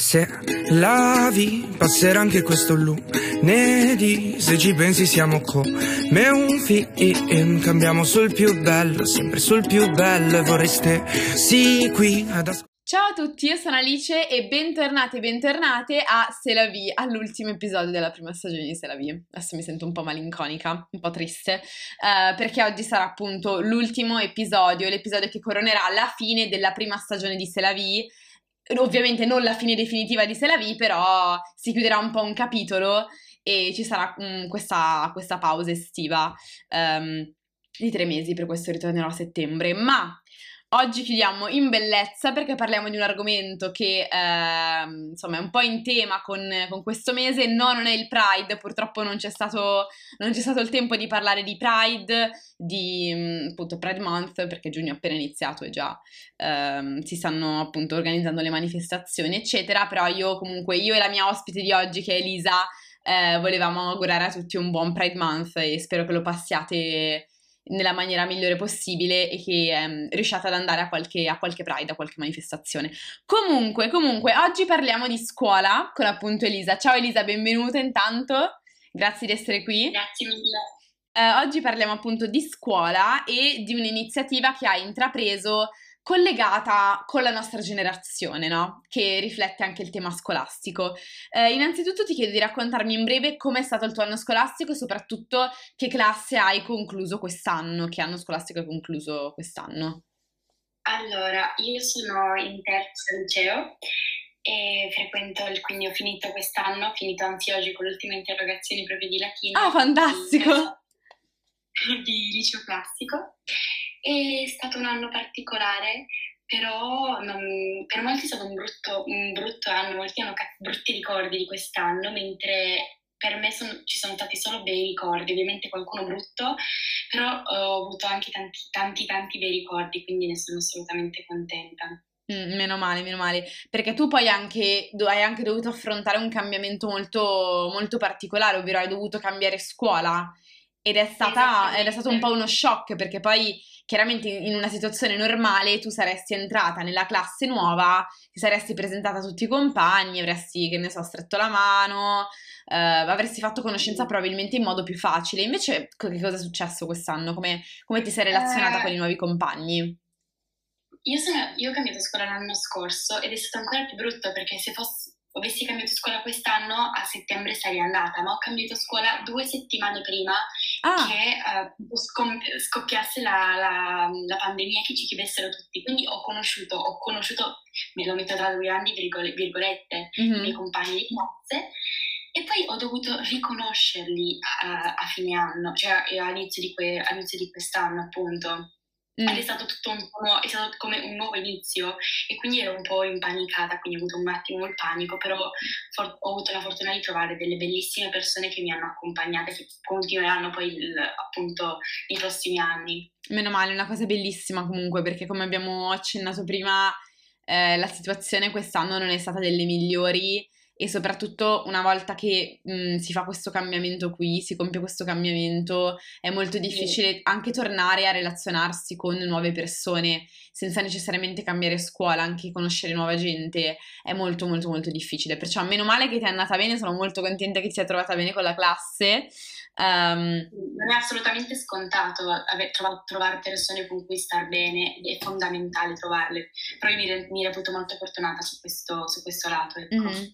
Se lavi, passerà anche questo lunedì. Se ci pensi, siamo come un film. Cambiamo sul più bello, sempre sul più bello. Vorreste sì qui ad ascoltare. Ciao a tutti, io sono Alice e bentornati e bentornate a Se la Vi, all'ultimo episodio della prima stagione di Se la Vi. Adesso mi sento un po' malinconica, un po' triste, uh, perché oggi sarà appunto l'ultimo episodio, l'episodio che coronerà la fine della prima stagione di Se la Vi. Ovviamente non la fine definitiva di Se la Vi, però si chiuderà un po' un capitolo e ci sarà um, questa, questa, pausa estiva um, di tre mesi, per questo ritornerò a settembre. Ma Oggi chiudiamo in bellezza perché parliamo di un argomento che eh, insomma è un po' in tema con, con, questo mese. No, non è il Pride, purtroppo non c'è, stato, non c'è stato il tempo di parlare di Pride, di mm, appunto Pride Month perché giugno è appena iniziato e già eh, si stanno appunto organizzando le manifestazioni, eccetera. Però io comunque, io e la mia ospite di oggi che è Elisa, eh, volevamo augurare a tutti un buon Pride Month e spero che lo passiate nella maniera migliore possibile e che ehm, riusciate ad andare a qualche, a qualche Pride, a qualche manifestazione. Comunque, comunque, oggi parliamo di scuola con appunto Elisa. Ciao Elisa, benvenuta intanto, grazie di essere qui. Grazie mille. Eh, oggi parliamo appunto di scuola e di un'iniziativa che hai intrapreso collegata con la nostra generazione, no? Che riflette anche il tema scolastico. Eh, innanzitutto ti chiedo di raccontarmi in breve com'è stato il tuo anno scolastico e soprattutto che classe hai concluso quest'anno, che anno scolastico hai concluso quest'anno. Allora, io sono in terzo liceo e frequento, il, quindi ho finito quest'anno, ho finito anzi oggi con l'ultima interrogazione proprio di latino. Ah, fantastico! Di, liceo classico. È stato un anno particolare, però non, per molti è stato un brutto, un brutto anno, molti hanno brutti ricordi di quest'anno, mentre per me sono, ci sono stati solo bei ricordi, ovviamente qualcuno brutto, però ho avuto anche tanti, tanti, tanti bei ricordi, quindi ne sono assolutamente contenta. Mm, meno male, meno male, perché tu poi anche, hai anche dovuto affrontare un cambiamento molto, molto particolare, ovvero hai dovuto cambiare scuola ed è, stata, ed è stato un po' uno shock perché poi chiaramente in una situazione normale tu saresti entrata nella classe nuova, ti saresti presentata a tutti i compagni, avresti, che ne so, stretto la mano, eh, avresti fatto conoscenza probabilmente in modo più facile. Invece che cosa è successo quest'anno? Come, come ti sei relazionata eh... con i nuovi compagni? Io, sono, io ho cambiato scuola l'anno scorso ed è stato ancora più brutto perché se fossi avessi cambiato scuola quest'anno, a settembre sarei andata, ma ho cambiato scuola due settimane prima ah. che uh, scom- scoppiasse la, la, la, pandemia che ci chiudessero tutti. Quindi ho conosciuto, ho conosciuto, me lo metto tra due anni, virgolette, mm-hmm. i miei compagni di classe. E poi ho dovuto riconoscerli a, a fine anno, cioè all'inizio di, que- all'inizio di quest'anno appunto. Mm. Ed è stato tutto un po', è stato come un nuovo inizio e quindi ero un po' impanicata, quindi ho avuto un attimo il panico, però for- ho avuto la fortuna di trovare delle bellissime persone che mi hanno accompagnata e che continueranno poi il, appunto nei prossimi anni. Meno male, una cosa bellissima comunque, perché come abbiamo accennato prima, eh, la situazione quest'anno non è stata delle migliori e soprattutto una volta che mh, si fa questo cambiamento qui, si compie questo cambiamento, è molto difficile anche tornare a relazionarsi con nuove persone senza necessariamente cambiare scuola, anche conoscere nuova gente, è molto molto molto difficile. Perciò meno male che ti è andata bene, sono molto contenta che ti sia trovata bene con la classe. Um, non è assolutamente scontato aver, trovare, trovare persone con cui star bene, è fondamentale trovarle, però io mi, mi reputo molto fortunata su questo, su questo lato. Ecco. Mm-hmm.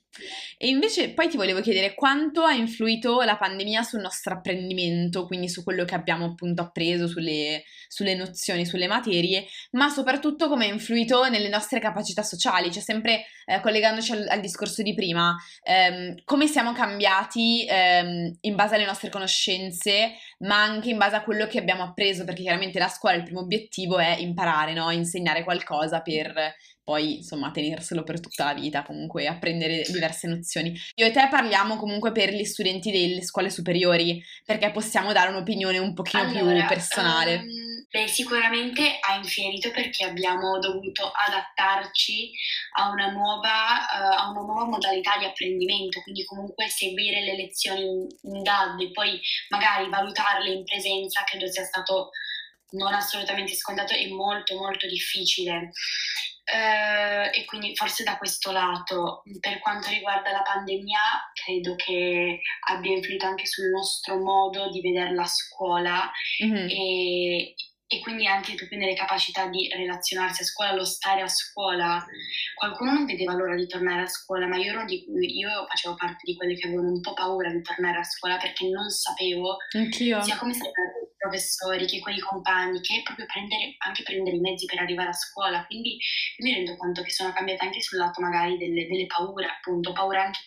E invece poi ti volevo chiedere quanto ha influito la pandemia sul nostro apprendimento, quindi su quello che abbiamo appunto appreso, sulle, sulle nozioni, sulle materie, ma soprattutto come ha influito nelle nostre capacità sociali, cioè sempre eh, collegandoci al, al, discorso di prima, ehm, come siamo cambiati ehm, in base alle nostre conoscenze, ma anche in base a quello che abbiamo appreso, perché chiaramente la scuola il primo obiettivo è imparare, no? insegnare qualcosa per poi insomma tenerselo per tutta la vita, comunque apprendere diverse nozioni. Io e te parliamo comunque per gli studenti delle scuole superiori, perché possiamo dare un'opinione un pochino allora, più personale. Um, beh, sicuramente ha infierito perché abbiamo dovuto adattarci a una, nuova, uh, a una nuova modalità di apprendimento, quindi comunque seguire le lezioni in DAD e poi magari valutarle in presenza, credo sia stato non assolutamente scontato e molto molto difficile. Uh, e quindi forse da questo lato, per quanto riguarda la pandemia, credo che abbia influito anche sul nostro modo di vedere la scuola mm-hmm. e, e, quindi anche proprio nelle capacità di relazionarsi a scuola, lo stare a scuola. Qualcuno non vedeva l'ora di tornare a scuola, ma io, ero di, io facevo parte di quelle che avevano un po' paura di tornare a scuola perché non sapevo Anch'io. sia come sarebbe professori, che con i compagni, che proprio prendere, anche prendere i mezzi per arrivare a scuola. Quindi mi rendo conto che sono cambiate anche sul lato magari delle, delle paure, appunto, paura anche,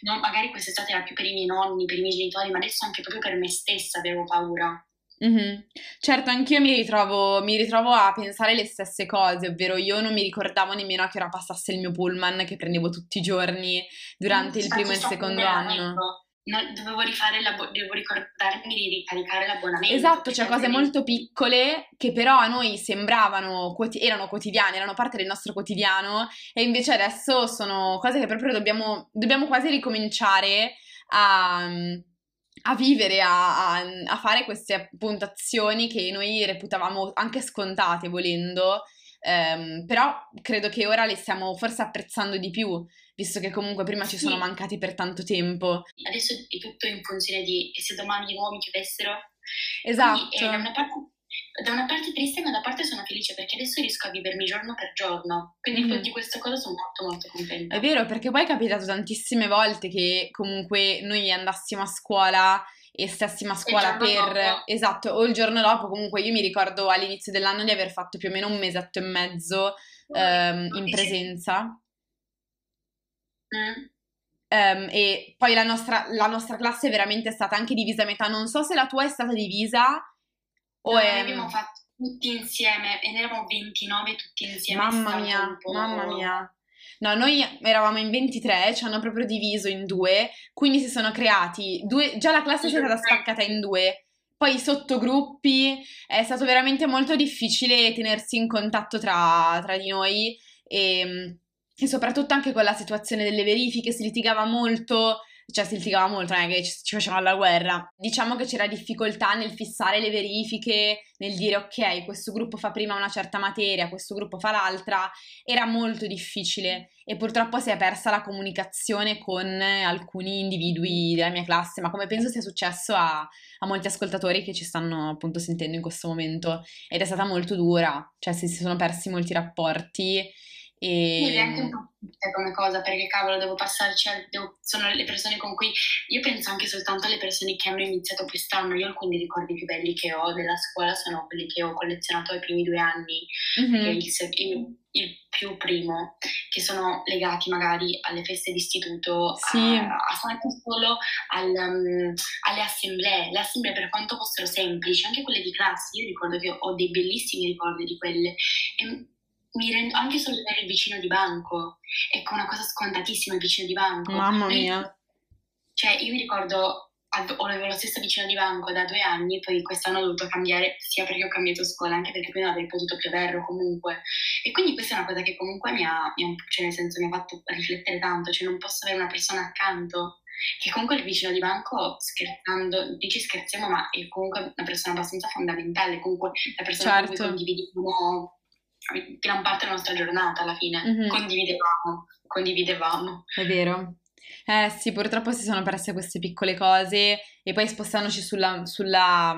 non, magari quest'estate era più per i miei nonni, per i miei genitori, ma adesso anche proprio per me stessa avevo paura. Mm-hmm. Certo, anch'io mi ritrovo, mi ritrovo a pensare le stesse cose, ovvero io non mi ricordavo nemmeno a che ora passasse il mio pullman che prendevo tutti i giorni durante il primo e il secondo anno. Ecco non, dovevo rifare l'abo- devo ricordarmi di ricaricare l'abbonamento. Esatto, cioè cose molto piccole che però a noi sembravano, quoti- erano quotidiane, erano parte del nostro quotidiano e invece adesso sono cose che proprio dobbiamo, dobbiamo quasi ricominciare a, a vivere, a, a, a fare queste puntazioni che noi reputavamo anche scontate volendo. Um, però credo che ora le stiamo forse apprezzando di più visto che comunque prima ci sono mancati per tanto tempo. Adesso è tutto in funzione di se domani di nuovo mi chiudessero. Esatto. Quindi, eh, da, una parte, da una parte triste, ma da parte sono felice perché adesso riesco a vivermi giorno per giorno. Quindi mm-hmm. di questa cosa sono molto molto contenta. È vero, perché poi è capitato tantissime volte che comunque noi andassimo a scuola e stessimo a scuola per dopo. esatto, o il giorno dopo. Comunque io mi ricordo all'inizio dell'anno di aver fatto più o meno un mesetto e mezzo ehm, in presenza. Mm. Um, e poi la nostra, la nostra, classe è veramente stata anche divisa a metà. Non so se la tua è stata divisa o no, è... abbiamo fatto tutti insieme e ne eravamo 29 tutti insieme. Mamma mia, mamma mia. No, noi eravamo in 23, ci hanno proprio diviso in due, quindi si sono creati due... Già la classe si è stata spaccata in due. Poi i sottogruppi, è stato veramente molto difficile tenersi in contatto tra, tra di noi e e soprattutto anche con la situazione delle verifiche si litigava molto, cioè si litigava molto, non è che ci, ci facevamo la guerra. Diciamo che c'era difficoltà nel fissare le verifiche, nel dire ok, questo gruppo fa prima una certa materia, questo gruppo fa l'altra, era molto difficile e purtroppo si è persa la comunicazione con alcuni individui della mia classe, ma come penso sia successo a, a molti ascoltatori che ci stanno appunto sentendo in questo momento ed è stata molto dura, cioè si, si sono persi molti rapporti e... Sì, è anche un po' come cosa, perché cavolo, devo passarci al... Devo... sono le persone con cui... Io penso anche soltanto alle persone che hanno iniziato quest'anno. Io alcuni ricordi più belli che ho della scuola sono quelli che ho collezionato ai primi due anni, mm-hmm. il, il, il, più primo, che sono legati magari alle feste d'istituto, sì. a, a anche solo al, um, alle assemblee. Le assemblee, per quanto fossero semplici, anche quelle di classe, io ricordo che ho dei bellissimi ricordi di quelle. E, mi rendo anche solo avere il vicino di banco. Ecco, una cosa scontatissima il vicino di banco. Mamma mia. Cioè, io mi ricordo, avevo lo stesso vicino di banco da due anni, poi quest'anno ho dovuto cambiare, sia perché ho cambiato scuola, anche perché poi non avrei potuto più averlo comunque. E quindi questa è una cosa che comunque mi ha, mi ha, cioè nel senso, mi ha fatto riflettere tanto, cioè non posso avere una persona accanto che comunque il vicino di banco, scherzando, dici scherziamo, ma è comunque una persona abbastanza fondamentale, comunque la persona certo. con cui certo. condividiamo gran parte della nostra giornata alla fine. Mm-hmm. Condividevamo, condividevamo. È vero. Eh sì, purtroppo si sono perse queste piccole cose e poi spostandoci sulla, sulla,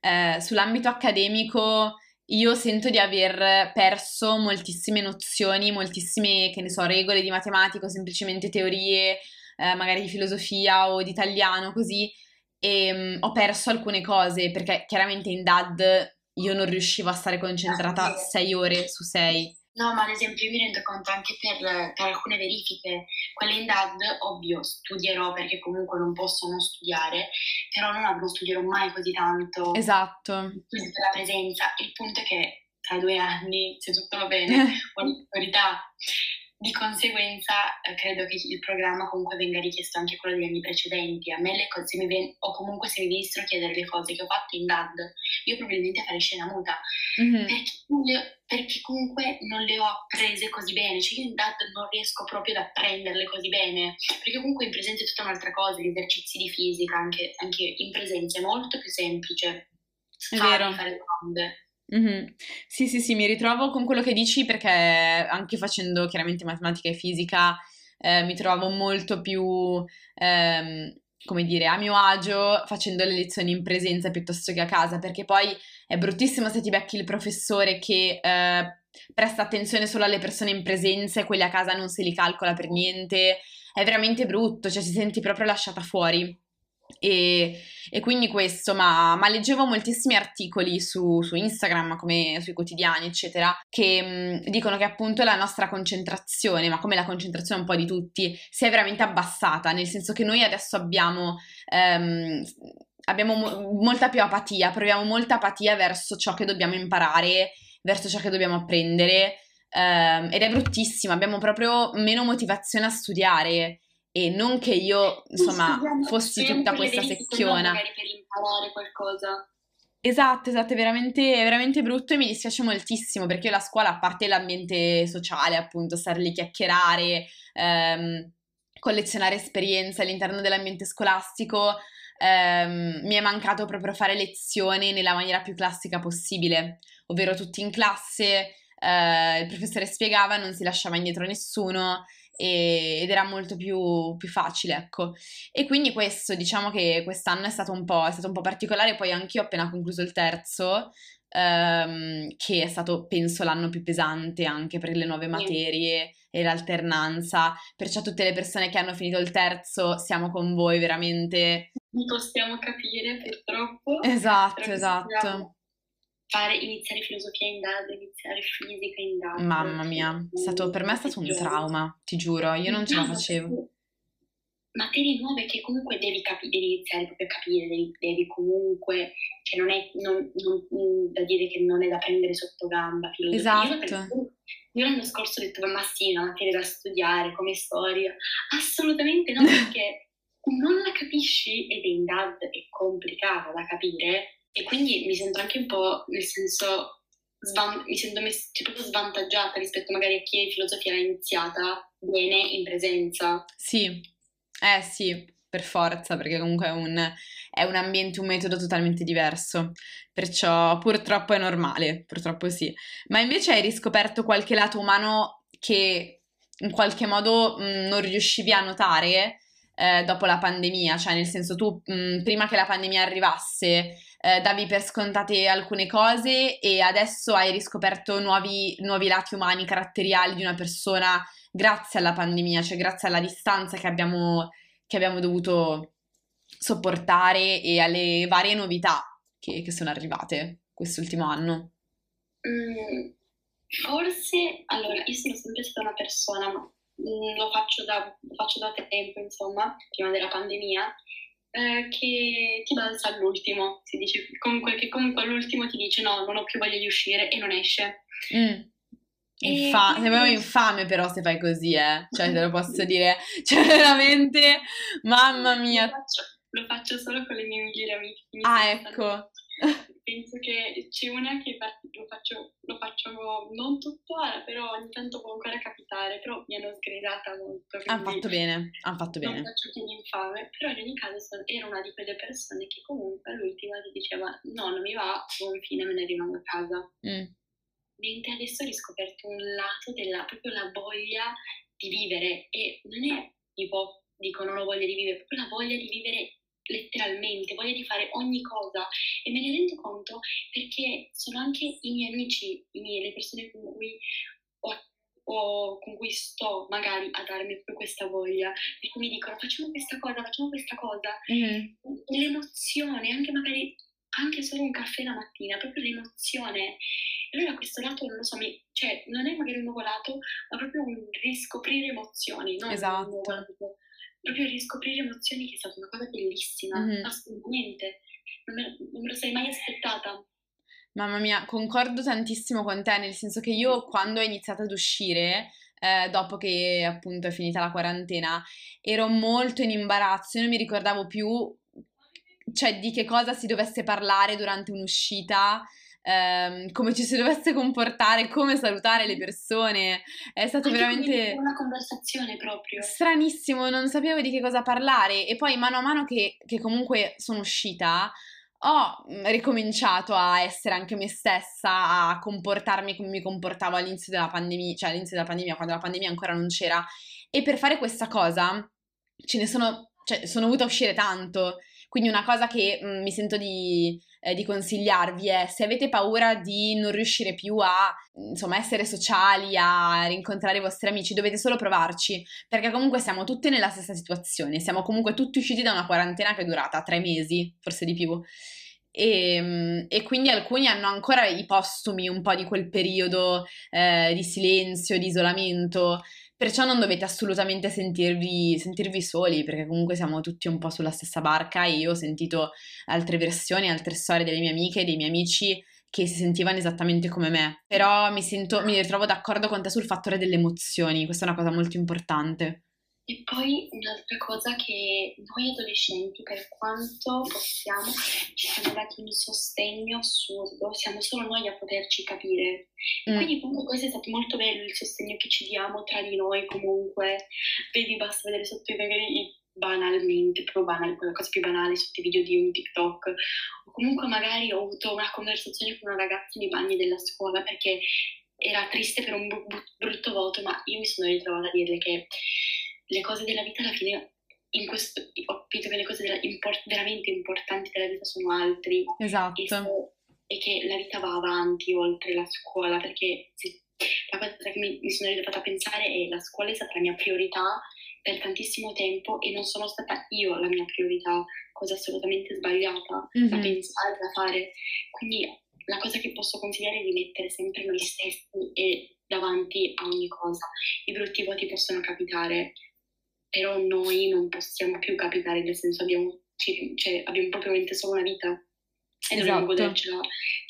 eh, sull'ambito accademico, io sento di aver perso moltissime nozioni, moltissime, che ne so, regole di matematica o semplicemente teorie, eh, magari di filosofia o di italiano, così, e um, ho perso alcune cose perché chiaramente in DAD io non riuscivo a stare concentrata sei ore su sei. No, ma ad esempio io mi rendo conto anche per, per, alcune verifiche, quelle in DAD, ovvio, studierò perché comunque non posso non studiare, però non, non studierò mai così tanto. Esatto. La presenza. Il punto è che tra due anni, se tutto va bene, ho l'autorità di conseguenza eh, credo che il programma comunque venga richiesto anche quello degli anni precedenti. A me le cose, mi ven- o comunque se mi venissero a chiedere le cose che ho fatto in DAD, io probabilmente farei scena muta, mm-hmm. perché, perché, comunque non le ho apprese così bene, cioè io in DAD non riesco proprio ad apprenderle così bene, perché comunque in presenza è tutta un'altra cosa, gli esercizi di fisica, anche, anche in presenza è molto più semplice è vero. fare domande. Sì, sì, sì, mi ritrovo con quello che dici perché anche facendo chiaramente matematica e fisica eh, mi trovavo molto più, ehm, come dire, a mio agio facendo le lezioni in presenza piuttosto che a casa, perché poi è bruttissimo se ti becchi il professore che eh, presta attenzione solo alle persone in presenza e quelli a casa non se li calcola per niente. È veramente brutto, cioè ti senti proprio lasciata fuori. E, e quindi questo, ma, ma, leggevo moltissimi articoli su, su, Instagram, come sui quotidiani, eccetera, che mh, dicono che appunto la nostra concentrazione, ma come la concentrazione un po' di tutti, si è veramente abbassata, nel senso che noi adesso abbiamo... Um, abbiamo mo- molta più apatia, proviamo molta apatia verso ciò che dobbiamo imparare, verso ciò che dobbiamo apprendere, um, ed è bruttissimo, abbiamo proprio meno motivazione a studiare e non che io, insomma, fossi tutta questa secchiona. Per imparare qualcosa. Esatto, esatto, è veramente, è veramente brutto e mi dispiace moltissimo perché io la scuola, a parte l'ambiente sociale, appunto, stare lì chiacchierare, ehm, collezionare esperienze all'interno dell'ambiente scolastico, ehm, mi è mancato proprio fare lezioni nella maniera più classica possibile, ovvero tutti in classe, eh, il professore spiegava, non si lasciava indietro nessuno ed era molto più, più, facile, ecco. E quindi questo, diciamo che quest'anno è stato un po', stato un po particolare, poi anch'io ho appena concluso il terzo, ehm, che è stato, penso, l'anno più pesante anche per le nuove materie e l'alternanza, perciò tutte le persone che hanno finito il terzo siamo con voi veramente. Non possiamo capire purtroppo. Esatto, esatto fare, iniziare filosofia in DAD, iniziare fisica in DAD. Mamma mia, stato, per me è stato un trauma, ti giuro, io non ce la facevo. Materie nuove che comunque devi, capi- devi iniziare proprio a capire, devi, devi comunque, cioè non è non, non, mm, da dire che non è da prendere sotto gamba. Filosofia. Esatto. Io, l'anno scorso ho detto, ma sì, una materia da studiare come storia. Assolutamente no, perché non la capisci ed è in DAD è complicata da capire e quindi mi sento anche un po', nel senso, svan- mi sento mess- cioè, svantaggiata rispetto magari a chi filosofia l'ha iniziata bene in presenza. Sì, eh sì, per forza, perché comunque è un, è un ambiente, un metodo totalmente diverso. Perciò purtroppo è normale, purtroppo sì. Ma invece hai riscoperto qualche lato umano che in qualche modo mh, non riuscivi a notare eh, dopo la pandemia? Cioè, nel senso, tu mh, prima che la pandemia arrivasse eh, davi per scontate alcune cose e adesso hai riscoperto nuovi, nuovi lati umani, caratteriali di una persona grazie alla pandemia, cioè grazie alla distanza che abbiamo, che abbiamo dovuto sopportare e alle varie novità che, che sono arrivate quest'ultimo anno? Mm, forse, allora, io sono sempre stata una persona, mm, lo faccio da, lo faccio da tempo, insomma, prima della pandemia, eh, che ti balza all'ultimo, si dice comunque che comunque all'ultimo ti dice no, non ho più voglia di uscire e non esce. Mm. Infa- sei proprio infame però se fai così, eh. Cioè, te lo posso dire. Cioè, veramente, mamma mia. Lo faccio, lo faccio solo con le mie migliori amiche. Ah, ecco penso che c'è una che lo faccio, lo faccio non tuttora, però ogni tanto può ancora capitare, però mi hanno sgridata molto. Hanno fatto bene, hanno fatto bene. Non faccio più infame, però in ogni caso era una di quelle persone che comunque all'ultima ti diceva no, non mi va, buon fine me ne rimango a casa. Mm. Mentre adesso ho riscoperto un lato della proprio la voglia di vivere e non è tipo dico non ho voglia di vivere, proprio la voglia di vivere letteralmente, voglia di fare ogni cosa e me ne rendo conto perché sono anche i miei amici, le persone con cui ho, ho, con cui sto magari a darmi proprio questa voglia, perché mi dicono facciamo questa cosa, facciamo questa cosa, mm-hmm. l'emozione, anche magari anche solo un caffè la mattina, proprio l'emozione. E allora questo lato, non lo so, mi, cioè non è magari un nuovo lato, ma proprio un riscoprire emozioni, no? Esatto proprio riscoprire emozioni che è stata una cosa bellissima, mm-hmm. assolutamente. Non me, non me lo sei mai aspettata. Mamma mia, concordo tantissimo con te, nel senso che io quando ho iniziato ad uscire, eh, dopo che appunto è finita la quarantena, ero molto in imbarazzo, io non mi ricordavo più, cioè, di che cosa si dovesse parlare durante un'uscita, ehm, come ci si dovesse comportare, come salutare le persone. È stato Anche veramente una conversazione proprio. Stranissimo, non sapevo di che cosa parlare e poi mano a mano che, che comunque sono uscita ho ricominciato a essere anche me stessa, a comportarmi come mi comportavo all'inizio della pandemia, cioè all'inizio della pandemia, quando la pandemia ancora non c'era. E per fare questa cosa ce ne sono, cioè, sono dovuta uscire tanto. Quindi una cosa che mh, mi sento di, eh, di, consigliarvi è se avete paura di non riuscire più a insomma, essere sociali, a rincontrare i vostri amici, dovete solo provarci, perché comunque siamo tutte nella stessa situazione, siamo comunque tutti usciti da una quarantena che è durata tre mesi, forse di più. E, ehm, e, quindi alcuni hanno ancora i postumi un po' di quel periodo eh, di silenzio, di isolamento, Perciò non dovete assolutamente sentirvi, sentirvi, soli, perché comunque siamo tutti un po' sulla stessa barca io ho sentito altre versioni, altre storie delle mie amiche e dei miei amici che si sentivano esattamente come me. Però mi, sento, mi ritrovo d'accordo con te sul fattore delle emozioni, questa è una cosa molto importante. E poi un'altra cosa che noi adolescenti, per quanto possiamo, ci siamo dati un sostegno assurdo, siamo solo noi a poterci capire. Mm. Quindi comunque questo è stato molto bello il sostegno che ci diamo tra di noi comunque. Vedi, basta vedere sotto i magari banalmente, proprio banale, quella cosa più banale sotto i video di un TikTok. O comunque magari ho avuto una conversazione con una ragazza nei bagni della scuola perché era triste per un brutto voto, ma io mi sono ritrovata a dirle che le cose della vita alla fine in questo, ho capito che le cose della, import, veramente importanti della vita sono altri. Esatto. E, so, e, che la vita va avanti oltre la scuola, perché se, la cosa che mi, mi sono ritrovata a pensare è la scuola è stata la mia priorità per tantissimo tempo e non sono stata io la mia priorità, cosa assolutamente sbagliata mm-hmm. da pensare, da fare. Quindi la cosa che posso consigliare è di mettere sempre noi stessi e davanti a ogni cosa. I brutti voti possono capitare, però noi non possiamo più capitare, nel senso abbiamo, cioè, abbiamo proprio solo una vita e dovremmo esatto. godercela.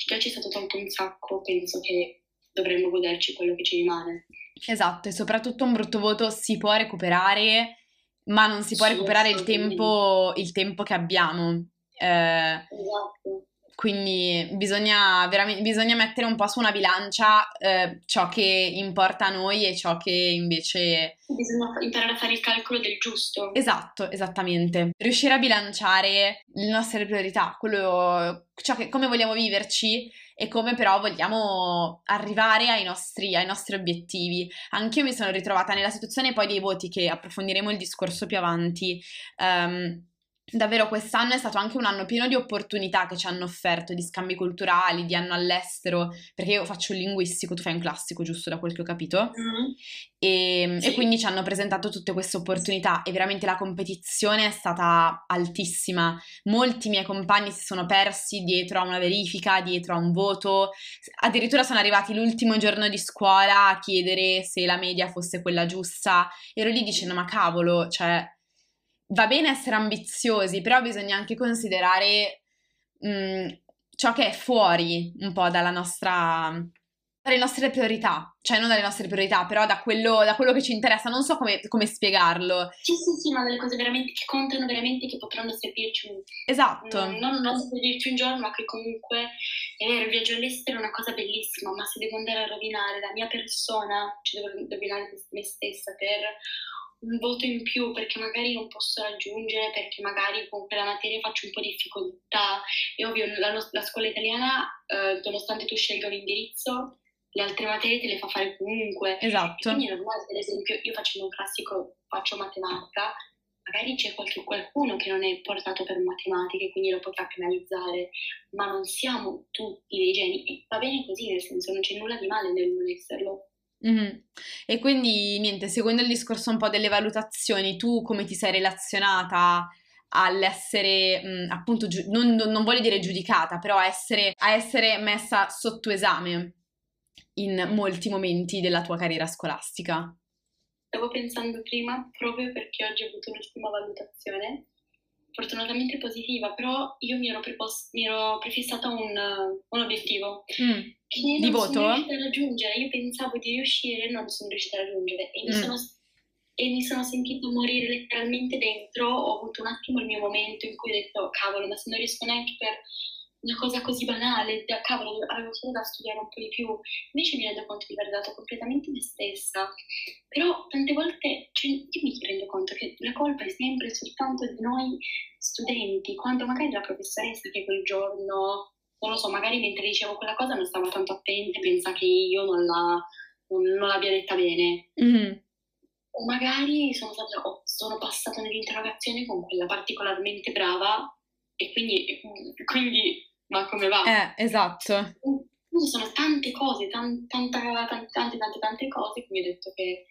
Già ci è stato tolto un sacco, penso che dovremmo goderci quello che ci rimane. Esatto, e soprattutto un brutto voto si può recuperare, ma non si può sì, recuperare il tempo, il tempo, che abbiamo. Eh, esatto. Quindi bisogna, bisogna, mettere un po' su una bilancia eh, ciò che importa a noi e ciò che invece... Bisogna imparare a fare il calcolo del giusto. Esatto, esattamente. Riuscire a bilanciare le nostre priorità, quello, ciò che, come vogliamo viverci e come però vogliamo arrivare ai nostri, ai nostri obiettivi. Anch'io mi sono ritrovata nella situazione poi dei voti che approfondiremo il discorso più avanti. Um, davvero quest'anno è stato anche un anno pieno di opportunità che ci hanno offerto, di scambi culturali, di anno all'estero, perché io faccio il linguistico, tu fai un classico, giusto da quel che ho capito? Mm. E, sì. e, quindi ci hanno presentato tutte queste opportunità e veramente la competizione è stata altissima. Molti miei compagni si sono persi dietro a una verifica, dietro a un voto, addirittura sono arrivati l'ultimo giorno di scuola a chiedere se la media fosse quella giusta. Ero lì dicendo ma cavolo, cioè va bene essere ambiziosi, però bisogna anche considerare mh, mm, ciò che è fuori un po' dalla nostra dalle nostre priorità, cioè non dalle nostre priorità, però da quello, da quello che ci interessa, non so come, come, spiegarlo. Sì, sì, sì, ma delle cose veramente che contano veramente, che potranno servirci un... Esatto. Mm, non, non servirci un giorno, ma che comunque, è vero, il viaggio all'estero è una cosa bellissima, ma se devo andare a rovinare la mia persona, cioè devo rovinare me stessa per un voto in più perché magari non posso raggiungere, perché magari con quella materia faccio un po' di difficoltà. È ovvio, la, la scuola italiana, eh, nonostante tu scelga un indirizzo, le altre materie te le fa fare comunque. Esatto. E quindi è normale, per esempio, io facendo un classico, faccio matematica, magari c'è qualche, qualcuno che non è portato per matematica e quindi lo potrà penalizzare, ma non siamo tutti dei geni. E va bene così, nel senso non c'è nulla di male nel non esserlo. E quindi niente, seguendo il discorso un po' delle valutazioni, tu come ti sei relazionata all'essere mh, appunto, giu- non, non, voglio dire giudicata, però a essere, a essere messa sotto esame in molti momenti della tua carriera scolastica? Stavo pensando prima, proprio perché oggi ho avuto l'ultima valutazione, fortunatamente positiva, però io mi ero, mi ero prefissata un, un obiettivo. Mm. Che non di voto? sono riuscita a raggiungere. Io pensavo di riuscire e non sono riuscita a raggiungere. E mi, mm. sono, e mi sono sentita morire letteralmente dentro. Ho avuto un attimo il mio momento in cui ho detto, cavolo, ma se non riesco neanche per una cosa così banale, da, cavolo, avevo solo da studiare un po' di più. Invece mi rendo conto di aver dato completamente me stessa. Però tante volte, cioè, io mi rendo conto che la colpa è sempre soltanto di noi studenti quanto magari la professoressa che quel giorno, non lo so, magari mentre dicevo quella cosa non stava tanto attenta e pensa che io non, la, non, non l'abbia detta bene. Mm-hmm. O magari sono, stata, sono passata nell'interrogazione con quella particolarmente brava e quindi, quindi ma come va? Eh, esatto. Quindi sono tante cose, tante, tante, tante, tante, tante cose, quindi ho detto che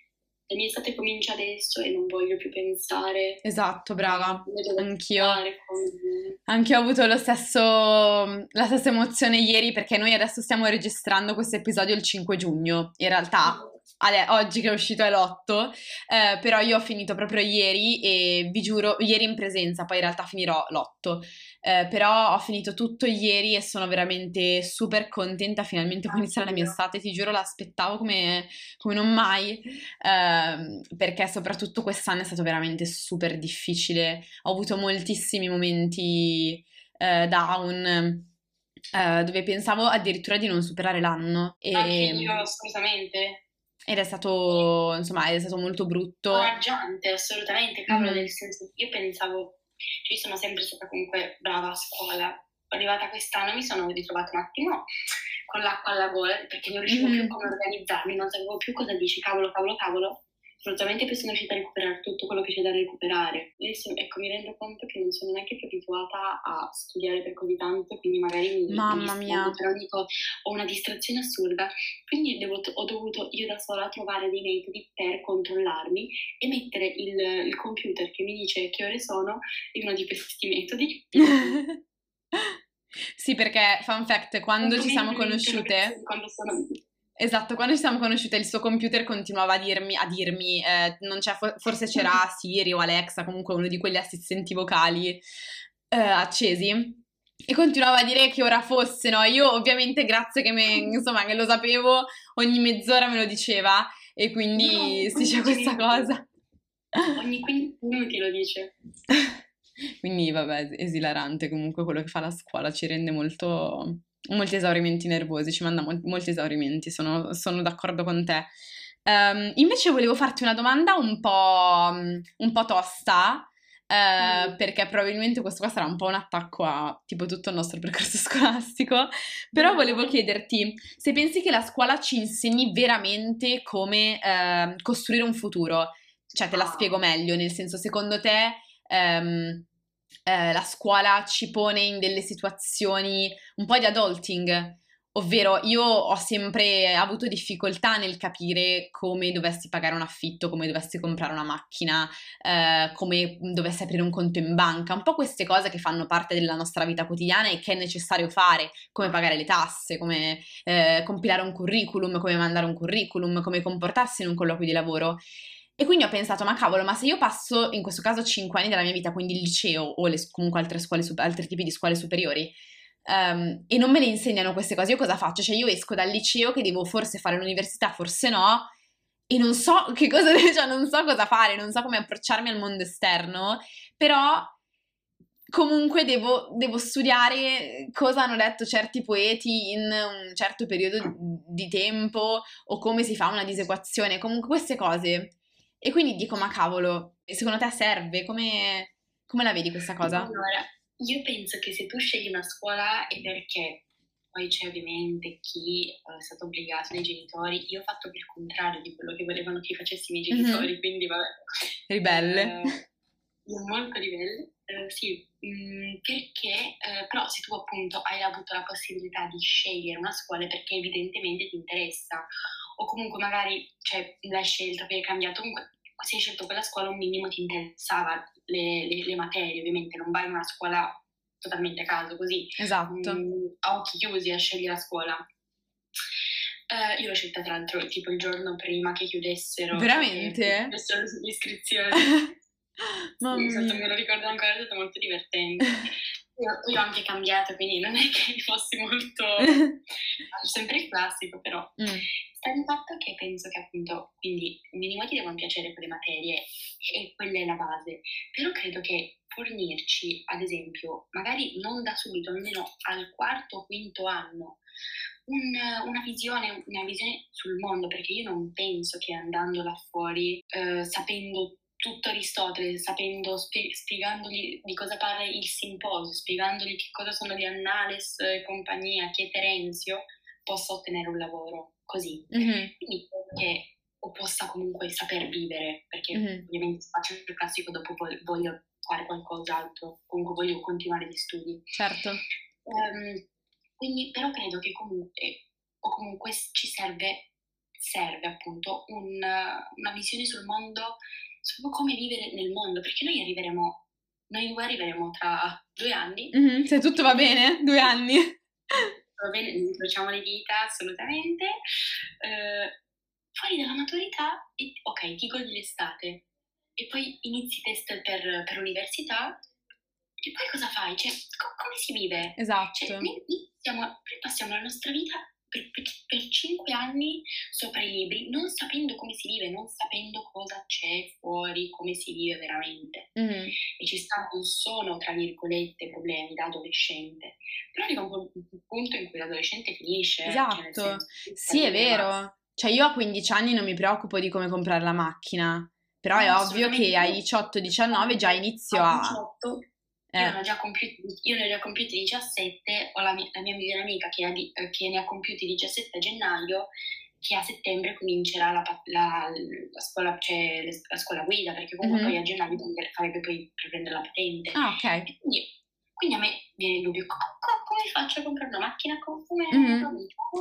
la mia estate comincia adesso e non voglio più pensare. Esatto, brava. Anch'io. Anch'io ho avuto lo stesso, la stessa emozione ieri perché noi adesso stiamo registrando questo episodio il 5 giugno. In realtà oggi che è uscito è l'8, eh, però io ho finito proprio ieri e vi giuro, ieri in presenza, poi in realtà finirò l'8, eh, però ho finito tutto ieri e sono veramente super contenta, finalmente può iniziare la mia estate, ti giuro l'aspettavo come, come non mai, eh, perché soprattutto quest'anno è stato veramente super difficile, ho avuto moltissimi momenti eh, down. Uh, dove pensavo addirittura di non superare l'anno. E... Anche io, assolutamente. Ed è stato, insomma, è stato molto brutto. Coraggiante, assolutamente, cavolo, mm. nel senso io pensavo, cioè io sono sempre stata comunque brava a scuola, arrivata quest'anno mi sono ritrovata un attimo con l'acqua alla gola perché non riuscivo mm. più come organizzarmi, non sapevo più cosa dici, cavolo, cavolo, cavolo assolutamente poi sono riuscita a recuperare tutto quello che c'è da recuperare. Adesso ecco, mi rendo conto che non sono neanche più abituata a studiare per così tanto, quindi magari mi, Mamma mi mia. però dico ho una distrazione assurda, quindi devo, ho dovuto io da sola trovare dei metodi per controllarmi e mettere il, il computer che mi dice che ore sono in uno di questi metodi. sì, perché fun fact, quando ci siamo conosciute... Quando sono Esatto, quando ci siamo conosciute il suo computer continuava a dirmi, a dirmi eh, forse c'era Siri o Alexa, comunque uno di quegli assistenti vocali eh, accesi. E continuava a dire che ora fosse, no? Io ovviamente grazie che, me, insomma, che lo sapevo, ogni mezz'ora me lo diceva e quindi no, si dice questa cosa. Ogni 15 minuti lo dice. quindi vabbè, esilarante comunque quello che fa la scuola, ci rende molto molti esaurimenti nervosi, ci manda mol- molti esaurimenti, sono, sono, d'accordo con te. Um, invece volevo farti una domanda un po', un po tosta, uh, mm. perché probabilmente questo qua sarà un po' un attacco a tipo tutto il nostro percorso scolastico, però volevo chiederti se pensi che la scuola ci insegni veramente come uh, costruire un futuro, cioè te la ah. spiego meglio, nel senso secondo te... Um, eh, la scuola ci pone in delle situazioni un po' di adulting, ovvero io ho sempre avuto difficoltà nel capire come dovessi pagare un affitto, come dovessi comprare una macchina, eh, come dovessi aprire un conto in banca, un po' queste cose che fanno parte della nostra vita quotidiana e che è necessario fare, come pagare le tasse, come eh, compilare un curriculum, come mandare un curriculum, come comportarsi in un colloquio di lavoro. E quindi ho pensato, ma cavolo, ma se io passo in questo caso 5 anni della mia vita, quindi il liceo o le, comunque altre scuole, altri tipi di scuole superiori, um, e non me le insegnano queste cose, io cosa faccio? Cioè io esco dal liceo che devo forse fare l'università, forse no, e non so che cosa, cioè non so cosa fare, non so come approcciarmi al mondo esterno, però comunque devo, devo, studiare cosa hanno detto certi poeti in un certo periodo di tempo o come si fa una disequazione, comunque queste cose e quindi dico, ma cavolo, secondo te serve? Come, come la vedi questa cosa? Allora, io penso che se tu scegli una scuola è perché poi c'è ovviamente chi uh, è stato obbligato dai genitori. Io ho fatto il contrario di quello che volevano che facessi i miei mhm. genitori, mm-hmm. quindi vabbè. Ribelle. Uh, molto ribelle, uh, sì, mm, perché però se tu appunto hai avuto la possibilità di scegliere una scuola perché evidentemente ti interessa o comunque magari cioè, l'hai scelta perché hai cambiato, comunque se hai scelto quella scuola un minimo ti interessava le, le, le materie, ovviamente non vai in una scuola totalmente a caso così, esatto. mh, mm, a occhi chiusi a scegliere la scuola. Uh, io l'ho scelta tra l'altro tipo il giorno prima che chiudessero, veramente? Le iscrizioni. Mamma sì, mia. me lo ricordo ancora, è stato molto divertente. Io, ho anche cambiato, quindi non è che fossi molto... sempre il classico, però. Mm. Sta di fatto che penso che appunto, quindi minimo ti devono piacere quelle materie e quella è la base, però credo che fornirci, ad esempio, magari non da subito, almeno al quarto o quinto anno, un, una, visione, una visione sul mondo, perché io non penso che andando là fuori, eh, sapendo tutto Aristotele, sapendo, spie- spiegandogli di cosa parla il simposio, spiegandogli che cosa sono di Annales e compagnia, che Terenzio, possa ottenere un lavoro così. Mm-hmm. Quindi che o possa comunque saper vivere, perché mm-hmm. ovviamente faccio il classico, dopo voglio fare qualcos'altro, comunque voglio continuare gli studi. Certo. Um, quindi, però credo che comunque, o comunque ci serve, serve appunto un, una visione sul mondo, su come vivere nel mondo, perché noi arriveremo, noi due arriveremo tra due anni. Mm-hmm, se tutto va bene, due anni. Va bene, incrociamo le dita assolutamente. Uh, fuori dalla maturità e ok, ti godi l'estate e poi inizi i test per, per l'università e poi cosa fai? Cioè, co- come si vive? Esatto. Cioè, noi, noi passiamo la nostra vita per, per, cinque anni sopra i libri, non sapendo come si vive, non sapendo cosa c'è fuori, come si vive veramente. Mm-hmm. E ci stanno, non sono, tra virgolette, problemi da adolescente, però arriva un, un punto in cui l'adolescente finisce. Cioè, esatto, cioè sì, è vero. Cioè io a 15 anni non mi preoccupo di come comprare la macchina, però no, è ovvio che ai 18-19 già inizio a... 18, eh. Io, ne ho già compiuti, io ne ho già compiuti 17, ho la mia, la mia migliore amica che, di, eh, che, ne ha compiuti 17 a gennaio, che a settembre comincerà la, la, la, scuola, cioè, la, scuola, guida, perché comunque mm-hmm. poi a gennaio farebbe poi per prendere la patente. Ah, ok. quindi quindi a me viene il dubbio, come, faccio a comprare una macchina? Come... Mm-hmm.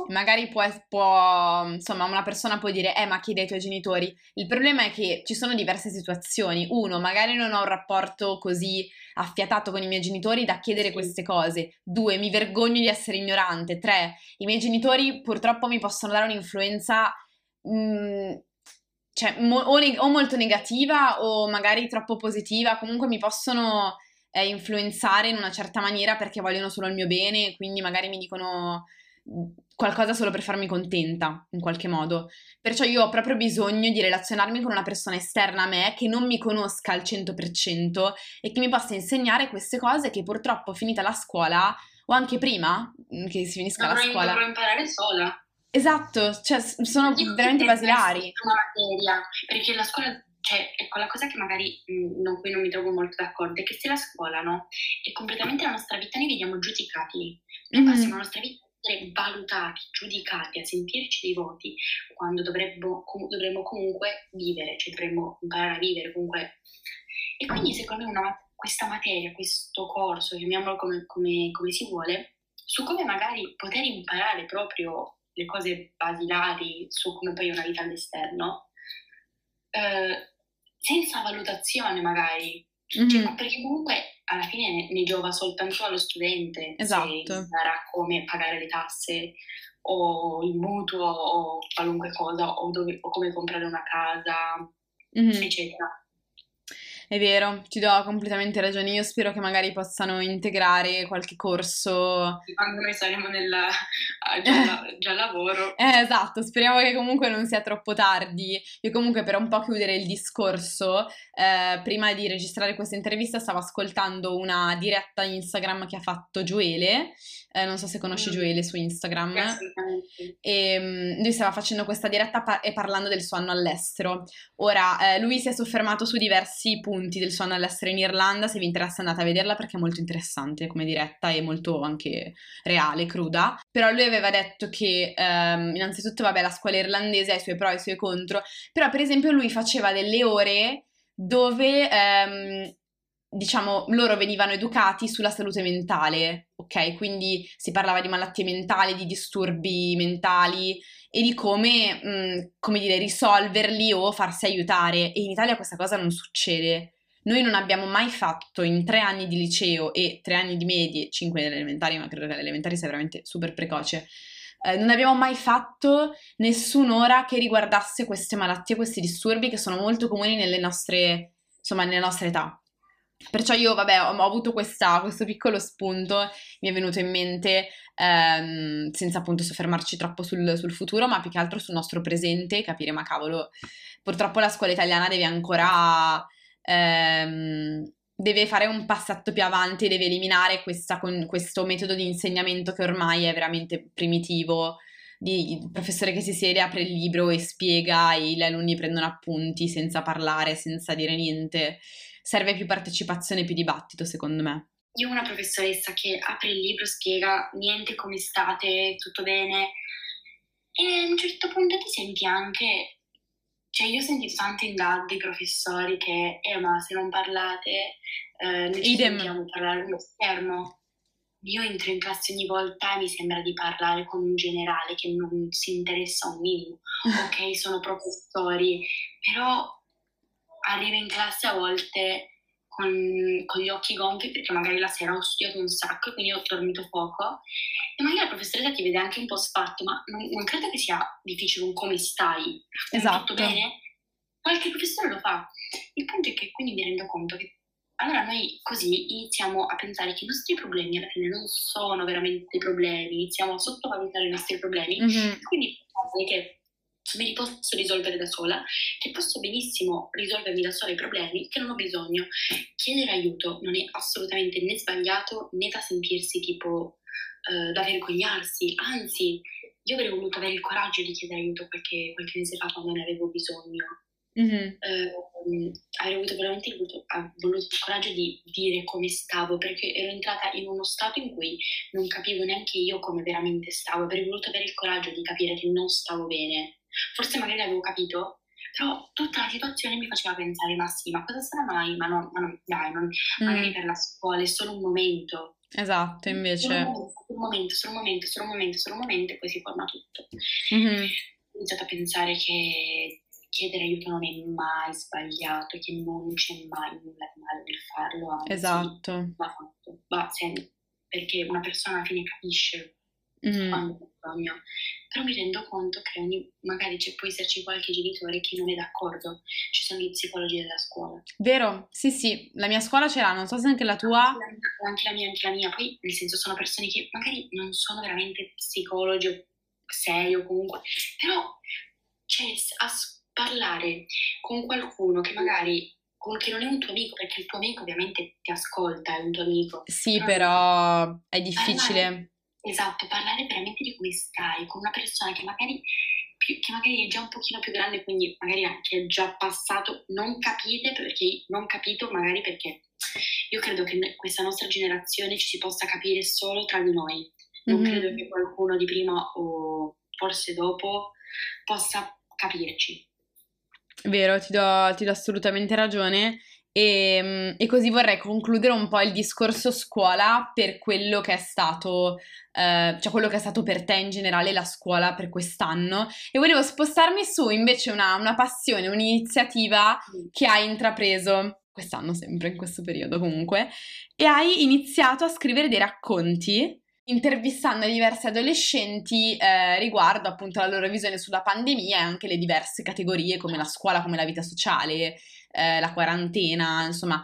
Magari può, può, insomma, una persona può dire, eh, ma chiede ai tuoi genitori. Il problema è che ci sono diverse situazioni. Uno, magari non ho un rapporto così affiatato con i miei genitori da chiedere sì. queste cose. Due, mi vergogno di essere ignorante. Tre, i miei genitori purtroppo mi possono dare un'influenza... Mh, mm, cioè, mo- o, ne- o molto negativa o magari troppo positiva, comunque mi possono eh, influenzare in una certa maniera perché vogliono solo il mio bene, quindi magari mi dicono qualcosa solo per farmi contenta in qualche modo. Perciò io ho proprio bisogno di relazionarmi con una persona esterna a me che non mi conosca al 100% e che mi possa insegnare queste cose che purtroppo finita la scuola o anche prima che si finisca dovrò, la scuola dovrò imparare sola. Esatto, cioè sono veramente basilari. Una materia, perché la scuola cioè, ecco, la cosa che magari mh, mm, non, cui non mi trovo molto d'accordo è che se la scuola, no, è completamente la nostra vita, noi vediamo giudicati. Noi mm-hmm. passiamo la nostra vita a essere valutati, giudicati, a sentirci dei voti, quando dovremmo, com- dovremmo comunque vivere, cioè dovremmo imparare a vivere comunque. E quindi secondo me una, questa materia, questo corso, chiamiamolo come, come, come si vuole, su come magari poter imparare proprio le cose basilari su come poi una vita all'esterno, eh, senza valutazione magari, mm-hmm. perché comunque alla fine ne, ne, giova soltanto allo studente esatto. imparerà come pagare le tasse o il mutuo o qualunque cosa o, dove, o come comprare una casa, mm-hmm. eccetera. È vero, ti do completamente ragione. Io spero che magari possano integrare qualche corso. Quando noi saremo nel già, già lavoro. Eh, esatto, speriamo che comunque non sia troppo tardi. Io comunque per un po' chiudere il discorso, eh, prima di registrare questa intervista stavo ascoltando una diretta Instagram che ha fatto Gioele eh, non so se conosci mm. Gioele su Instagram. E um, lui stava facendo questa diretta pa- e parlando del suo anno all'estero. Ora, eh, lui si è soffermato su diversi punti del suo anno all'estero in Irlanda, se vi interessa andate a vederla perché è molto interessante come diretta e molto anche reale, cruda. Però lui aveva detto che um, innanzitutto, vabbè, la scuola irlandese ha i suoi pro e i suoi contro, però per esempio lui faceva delle ore dove um, diciamo, loro venivano educati sulla salute mentale, ok? Quindi si parlava di malattie mentali, di disturbi mentali e di come, mh, mm, come dire, risolverli o farsi aiutare. E in Italia questa cosa non succede. Noi non abbiamo mai fatto in tre anni di liceo e tre anni di medie, cinque delle elementari, ma credo che alle elementari sia veramente super precoce, eh, non abbiamo mai fatto nessun'ora che riguardasse queste malattie, questi disturbi che sono molto comuni nelle nostre, insomma, nelle nostre età. Perciò io, vabbè, ho, ho avuto questa, questo piccolo spunto, mi è venuto in mente, ehm, senza appunto soffermarci troppo sul, sul, futuro, ma più che altro sul nostro presente, capire, ma cavolo, purtroppo la scuola italiana deve ancora... Ehm, deve fare un passetto più avanti, deve eliminare questa, questo metodo di insegnamento che ormai è veramente primitivo, di il professore che si siede, apre il libro e spiega e gli alunni prendono appunti senza parlare, senza dire niente. Serve più partecipazione, più dibattito, secondo me. Io ho una professoressa che apre il libro, spiega niente, come state, tutto bene. E a un certo punto ti senti anche cioè io ho sentito tante in DAD di professori che, eh ma se non parlate, eh, noi ci Idem. sentiamo parlare allo schermo. Io entro in classe ogni volta e mi sembra di parlare con un generale che non si interessa un minimo. Ok, sono professori, però arrivo in classe a volte con, con gli occhi gonfi perché magari la sera ho studiato un sacco e quindi ho dormito poco e magari la professoressa ti vede anche un po' sfatto, ma non, non credo che sia difficile un come stai. Esatto. Tutto bene? Qualche professore lo fa. Il punto è che quindi mi rendo conto che allora noi così iniziamo a pensare che i nostri problemi alla fine non sono veramente problemi, iniziamo a sottovalutare i nostri problemi, Mhm. quindi che me li posso risolvere da sola, che posso benissimo risolvermi da sola i problemi, che non ho bisogno. Chiedere aiuto non è assolutamente né sbagliato né da sentirsi tipo eh, da vergognarsi, anzi io avrei voluto avere il coraggio di chiedere aiuto qualche, qualche mese fa quando ne avevo bisogno Mhm. ehm, avrei avuto veramente il, ah, voluto il coraggio di dire come stavo, perché ero entrata in uno stato in cui non capivo neanche io come veramente stavo, avrei voluto avere il coraggio di capire che non stavo bene. Forse magari l'avevo capito, però tutta la situazione mi faceva pensare, ma sì, ma cosa sarà mai? Ma no, ma no, dai, non- magari Mm. per la scuola è solo un momento. Esatto, invece. solo un momento, solo un momento, solo un momento, solo un momento, e poi si forma tutto Mhm. ho iniziato a pensare che chiedere aiuto non è mai sbagliato, che non c'è mai nulla di male nel farlo, anzi, Esatto. va fatto, va sempre, perché una persona alla fine capisce Mhm. quando bisogno. Però mi rendo conto che ogni- magari c'è può esserci qualche genitore che non è d'accordo, ci sono gli psicologi della scuola. Vero? Sì, sì, la mia scuola ce l'ha, non so se anche la tua. Anche la mia, anche la mia, poi nel senso sono persone che magari non sono veramente psicologi o seri o comunque, però cioè, a parlare con qualcuno che magari che non è un tuo amico, perché il tuo amico ovviamente ti ascolta, è un tuo amico. Sì, Ah. però è difficile. Esatto, parlare veramente di come stai con una persona che magari, più- che magari è già un pochino più grande, quindi magari anche è già passato, non capite perché non capito magari perché io credo che questa nostra generazione ci si possa capire solo tra di noi. Non Mhm. credo che qualcuno di prima o forse dopo possa capirci. Vero, ti do, ti do assolutamente ragione. E, e così vorrei concludere un po' il discorso scuola per quello che è stato, eh, cioè quello che è stato per te in generale la scuola per quest'anno. E volevo spostarmi su invece una, una passione, un'iniziativa che hai intrapreso quest'anno, sempre in questo periodo comunque, e hai iniziato a scrivere dei racconti intervistando diversi adolescenti eh, riguardo appunto la loro visione sulla pandemia e anche le diverse categorie come la scuola, come la vita sociale, eh, la quarantena, insomma,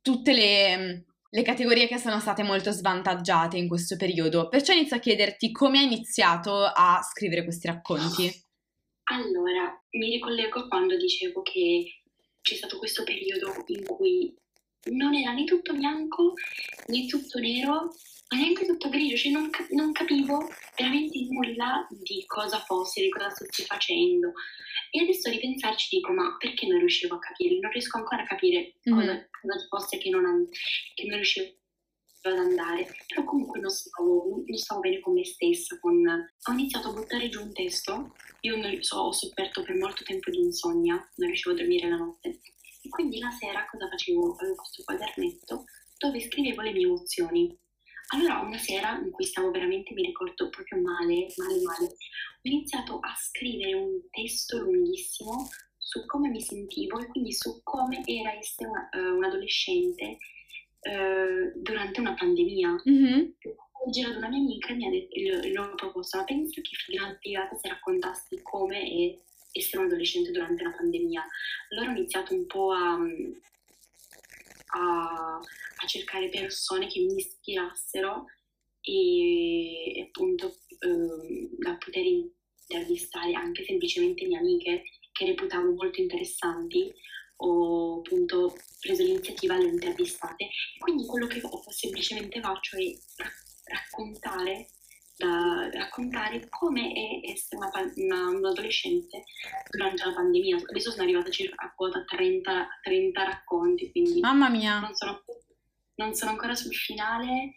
tutte le, le categorie che sono state molto svantaggiate in questo periodo. Perciò inizio a chiederti come hai iniziato a scrivere questi racconti. Allora, mi ricollego a quando dicevo che c'è stato questo periodo in cui non era né tutto bianco né tutto nero, ma neanche tutto grigio, cioè non, cap- non capivo veramente nulla di cosa fosse, di cosa stessi facendo. E adesso a ripensarci dico, ma perché non riuscivo a capire? Non riesco ancora a capire cosa, Mhm. cosa ci fosse che non, che non riuscivo ad andare, però comunque non stavo, non stavo bene con me stessa, con... ho iniziato a buttare giù un testo, io non so, ho sofferto per molto tempo di insonnia, non riuscivo a dormire la notte, e quindi la sera cosa facevo? Avevo questo quadernetto dove scrivevo le mie emozioni. Allora una sera in cui stavo veramente, mi ricordo proprio male, male, male, ho iniziato a scrivere un testo lunghissimo su come mi sentivo e quindi su come era essere una- eh, un adolescente eh, durante una pandemia. Mhm. Ho girato una mia amica e mi ha detto, le, le ho proposto, ma penso che figata, figata se raccontassi come è essere un adolescente durante una pandemia. Allora ho iniziato un po' a, a, a cercare persone che mi ispirassero e, e appunto ehm, da poter intervistare anche semplicemente mie amiche che reputavo molto interessanti. Ho appunto preso l'iniziativa alle intervistate. E quindi quello che ho- semplicemente faccio è ra- raccontare da raccontare come è essere una, una, un adolescente durante la pandemia. Adesso sono arrivata circa a quota 30, 30 racconti, quindi Mamma mia! Non sono, non sono ancora sul finale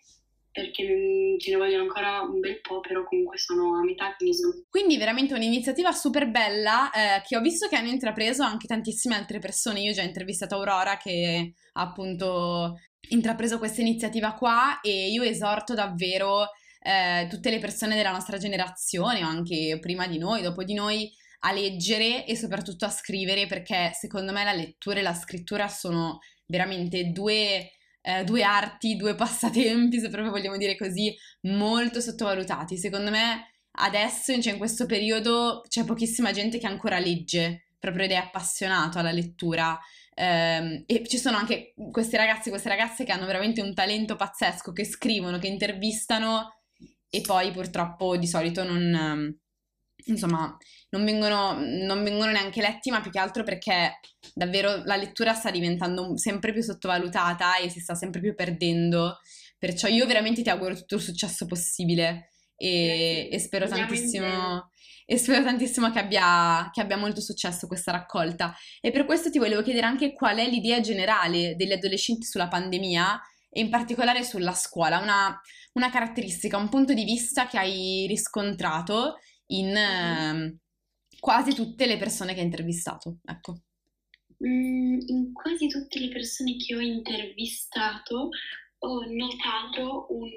perché ce ne vogliono ancora un bel po', però comunque sono a metà. Quindi, sono... quindi veramente un'iniziativa super bella eh, che ho visto che hanno intrapreso anche tantissime altre persone. Io ho già intervistato Aurora che ha appunto intrapreso questa iniziativa qua e io esorto davvero eh, tutte le persone della nostra generazione o anche prima di noi, dopo di noi, a leggere e soprattutto a scrivere perché secondo me la lettura e la scrittura sono veramente due eh, due arti, due passatempi, se proprio vogliamo dire così, molto sottovalutati. Secondo me adesso, cioè in questo periodo, c'è pochissima gente che ancora legge, proprio ed è appassionato alla lettura. Um, e ci sono anche questi ragazzi, queste ragazze che hanno veramente un talento pazzesco, che scrivono, che intervistano e poi purtroppo di solito non, insomma, non vengono, non vengono neanche letti, ma più che altro perché davvero la lettura sta diventando sempre più sottovalutata e si sta sempre più perdendo. Perciò io veramente ti auguro tutto il successo possibile e, e spero tantissimo. E spero tantissimo che abbia, che abbia molto successo questa raccolta. E per questo ti volevo chiedere anche qual è l'idea generale degli adolescenti sulla pandemia e in particolare sulla scuola, una, una caratteristica, un punto di vista che hai riscontrato in eh, quasi tutte le persone che hai intervistato. Ecco. Mm, in quasi tutte le persone che ho intervistato ho notato un,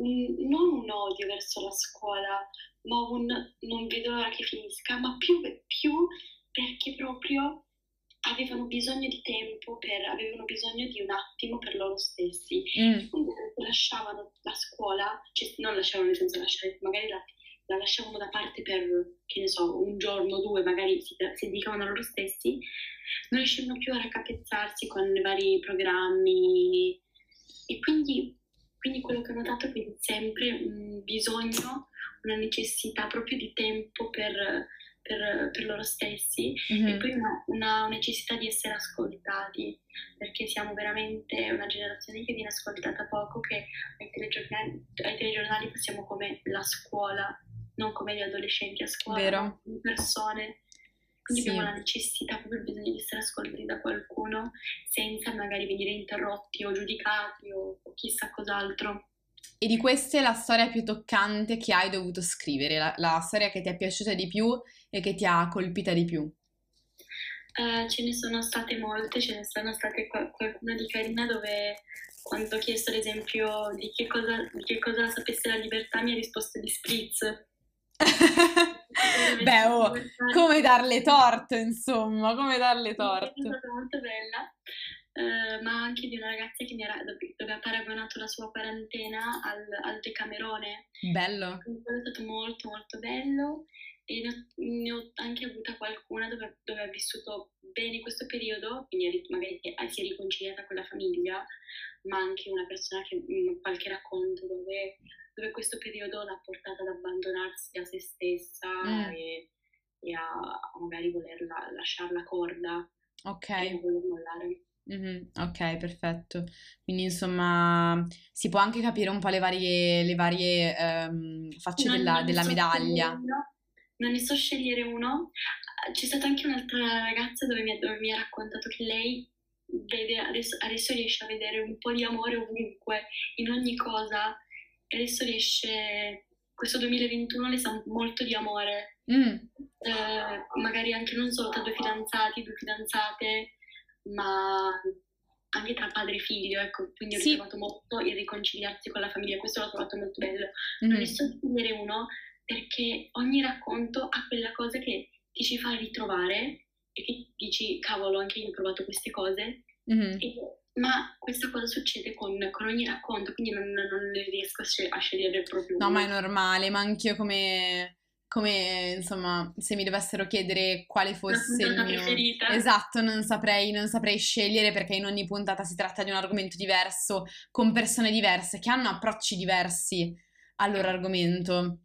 un, non un odio verso la scuola, ma un non vedo l'ora che finisca, ma più, più perché proprio avevano bisogno di tempo, per, avevano bisogno di un attimo per loro stessi. Mm. Quindi lasciavano la scuola, cioè non lasciavano nel senso lasciare magari la, la lasciavano da parte per, che ne so, un giorno o due, magari si, si dedicavano a loro stessi, non riuscivano più a raccapezzarsi con i vari programmi. E quindi, quindi quello che ho notato è che sempre un bisogno, una necessità proprio di tempo per per, per loro stessi mm-hmm. e poi una, una, necessità di essere ascoltati perché siamo veramente una generazione che viene ascoltata poco che ai telegiornali, ai telegiornali passiamo come la scuola non come gli adolescenti a scuola Vero. come persone quindi sì. abbiamo la necessità, proprio il bisogno di essere ascoltati da qualcuno senza magari venire interrotti o giudicati o, o chissà cos'altro. E di questa è la storia più toccante che hai dovuto scrivere, la, la storia che ti è piaciuta di più e che ti ha colpita di più? Uh, ce ne sono state molte, ce ne sono state qualcuna di carina dove quando ho chiesto ad esempio di che cosa, di che cosa sapesse la libertà mi ha risposto di spritz. Beh, oh, come darle torto, insomma, come darle torto. È stata molto bella. Uh, ma anche di una ragazza che mi era, dove, dove ha paragonato la sua quarantena al, al Decamerone. Bello. È stato molto molto bello e ne ho anche avuta qualcuna dove, dove ha vissuto bene questo periodo, quindi magari si è riconciliata con la famiglia, ma anche una persona che in qualche racconto dove, dove questo periodo l'ha portata ad abbandonarsi a se stessa mm. e, e, a, a magari voler lasciare la corda ok e voler mollare. Mm-hmm, ok, perfetto. Quindi insomma si può anche capire un po' le varie, le varie um, facce della, della medaglia. No, non ne so scegliere uno. C'è stata anche un'altra ragazza dove mi ha, dove mi ha raccontato che lei vede, adesso, adesso, riesce a vedere un po' di amore ovunque, in ogni cosa. E adesso riesce, questo 2021 le sa molto di amore. Mm. Eh, magari anche non solo tra due fidanzati, due fidanzate, ma anche tra padre e figlio, ecco, quindi ho sì. trovato molto il riconciliarsi con la famiglia, questo l'ho trovato molto bello. Mm. Non ne so scegliere uno, perché ogni racconto ha quella cosa che ti ci fa ritrovare e che dici, cavolo, anche io ho provato queste cose, mm-hmm. e, ma questa cosa succede con, con ogni racconto, quindi non, non riesco a, scegliere proprio. No, uno. ma è normale, ma anch'io come, come, insomma, se mi dovessero chiedere quale fosse il mio... preferita. Esatto, non saprei, non saprei scegliere perché in ogni puntata si tratta di un argomento diverso, con persone diverse, che hanno approcci diversi al loro argomento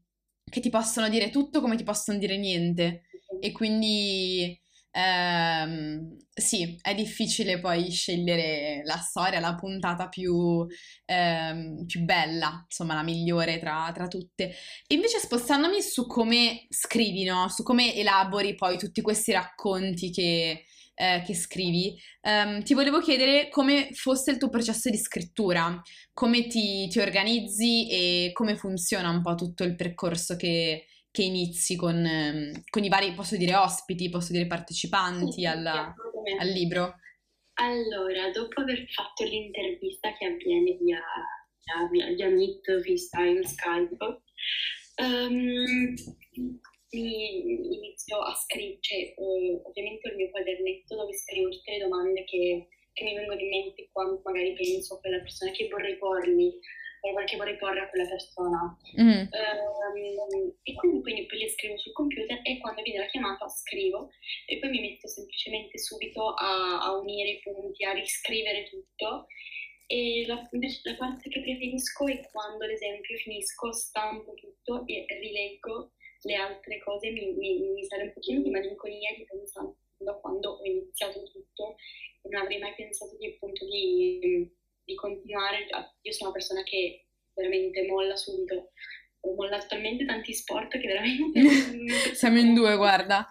che ti possono dire tutto come ti possono dire niente. E quindi ehm, sì, è difficile poi scegliere la storia, la puntata più, ehm, più bella, insomma, la migliore tra, tra, tutte. invece spostandomi su come scrivi, no? Su come elabori poi tutti questi racconti che, eh, che scrivi, ehm, ti volevo chiedere come fosse il tuo processo di scrittura, come ti, ti organizzi e come funziona un po' tutto il percorso che che inizi con, ehm, con, i vari, posso dire ospiti, posso dire partecipanti sì, alla, al libro? Allora, dopo aver fatto l'intervista che avviene via, via, via Meet, FaceTime, Skype, um, mi inizio a scrivere, cioè, uh, ovviamente ho il mio quadernetto dove scrivo tutte le domande che, che mi vengono in mente quando magari penso a quella persona che vorrei pormi che vorrei porre a quella persona. Mm. Um, e quindi, quindi poi le scrivo sul computer e quando viene la chiamata scrivo e poi mi metto semplicemente subito a, a unire i punti, a riscrivere tutto. E la, invece la parte che preferisco è quando, ad esempio, finisco, stampo tutto e rileggo le altre cose, mi, mi, mi sale un pochino di malinconia di pensando a quando ho iniziato tutto e non avrei mai pensato di, appunto, di di continuare. Io sono una persona che veramente molla subito. Ho mollato talmente tanti sport che veramente... Siamo in due, guarda.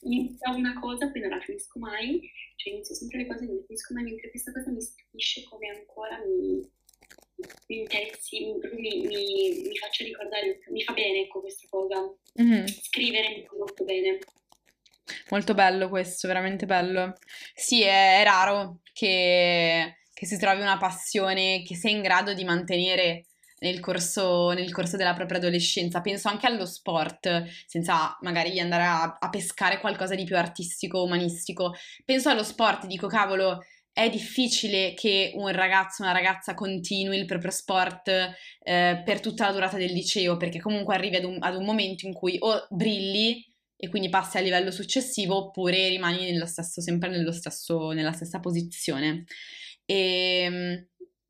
Inizio una cosa, poi non la finisco mai. Cioè inizio sempre le cose e non le finisco mai, mentre questa cosa mi stupisce come ancora mi, mi interessi, mi, mi, mi, faccia ricordare, mi fa bene ecco questa cosa. Mm-hmm. Scrivere mi fa molto bene. Molto bello questo, veramente bello. Sì, è, è raro che che si trovi una passione che sei in grado di mantenere nel corso, nel corso della propria adolescenza. Penso anche allo sport, senza magari andare a, a pescare qualcosa di più artistico, umanistico. Penso allo sport, dico cavolo, è difficile che un ragazzo o una ragazza continui il proprio sport eh, per tutta la durata del liceo, perché comunque arrivi ad un, ad un, momento in cui o brilli e quindi passi al livello successivo, oppure rimani nello stesso, sempre nello stesso, nella stessa posizione. E, ehm,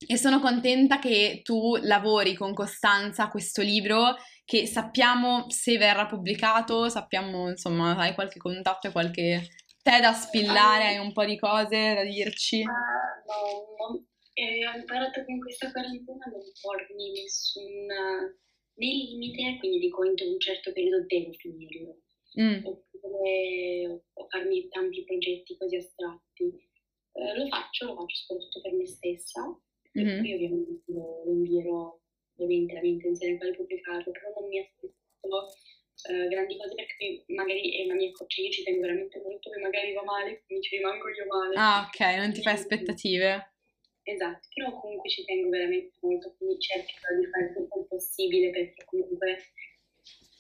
e sono contenta che tu lavori con costanza questo libro che sappiamo se verrà pubblicato, sappiamo insomma hai qualche contatto e qualche te da spillare, hai un po' di cose da dirci? Uh, no, no. Eh, ho imparato che in questa quarantena non pormi nessun né limite, quindi dico in un certo periodo devo finirlo. Mm. Oppure farmi tanti progetti così astratti eh, lo faccio, lo faccio soprattutto per me stessa mm-hmm. poi ovviamente lo, lo invierò ovviamente la mia intenzione è quella di pubblicarlo, però non mi aspetto eh, grandi cose perché magari è una mia coach, io ci tengo veramente molto che magari va male, quindi ci rimango io male. Ah ok, non ti fai aspettative. Esatto, però comunque ci tengo veramente molto, quindi cerco di fare tutto il possibile perché comunque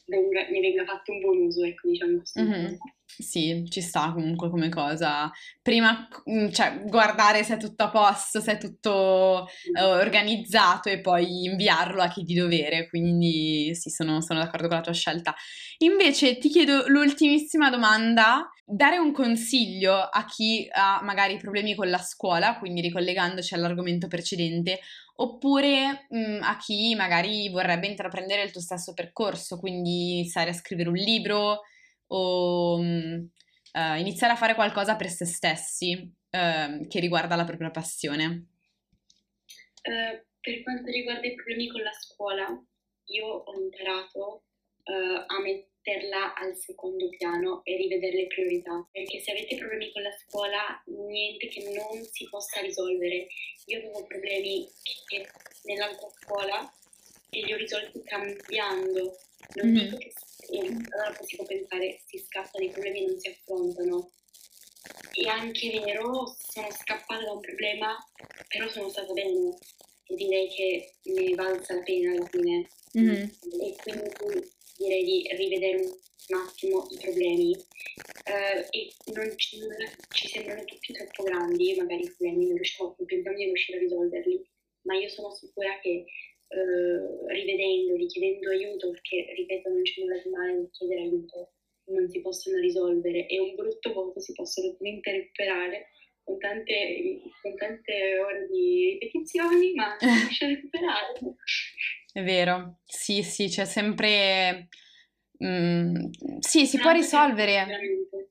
venga, ne venga fatto un buon uso, ecco, diciamo così. Mm-hmm. Sì, ci sta comunque come cosa. Prima, mm, cioè, guardare se è tutto a posto, se è tutto uh, organizzato e poi inviarlo a chi di dovere. Quindi sì, sono, sono d'accordo con la tua scelta. Invece ti chiedo l'ultimissima domanda. Dare un consiglio a chi ha magari problemi con la scuola, quindi ricollegandoci all'argomento precedente, oppure mh, mm, a chi magari vorrebbe intraprendere il tuo stesso percorso, quindi iniziare a scrivere un libro o uh, iniziare a fare qualcosa per se stessi uh, che riguarda la propria passione? Uh, per quanto riguarda i problemi con la scuola, io ho imparato a metterla al secondo piano e rivedere le priorità, perché se avete problemi con la scuola, niente che non si possa risolvere. Io avevo problemi che nell'altra scuola e li ho risolti cambiando. Non mm-hmm. dico che allora si può pensare si scappa dei problemi e non si affrontano. È anche vero, sono scappata da un problema, però sono stata bene e direi che ne valsa la pena alla fine. Mm-hmm. E quindi direi di rivedere un attimo i problemi uh, e non ci, ci, sembrano tutti troppo grandi, magari i problemi, non riusciamo, pensiamo di riuscire a risolverli, ma io sono sicura che eh, rivedendoli, chiedendo aiuto, perché ripeto non c'è nulla di male nel chiedere aiuto, non si possono risolvere e un brutto voto si possa ovviamente recuperare con tante, con tante ore di ripetizioni, ma si riesce a recuperare. È vero, sì, sì, c'è sempre Mm, sì, si può risolvere.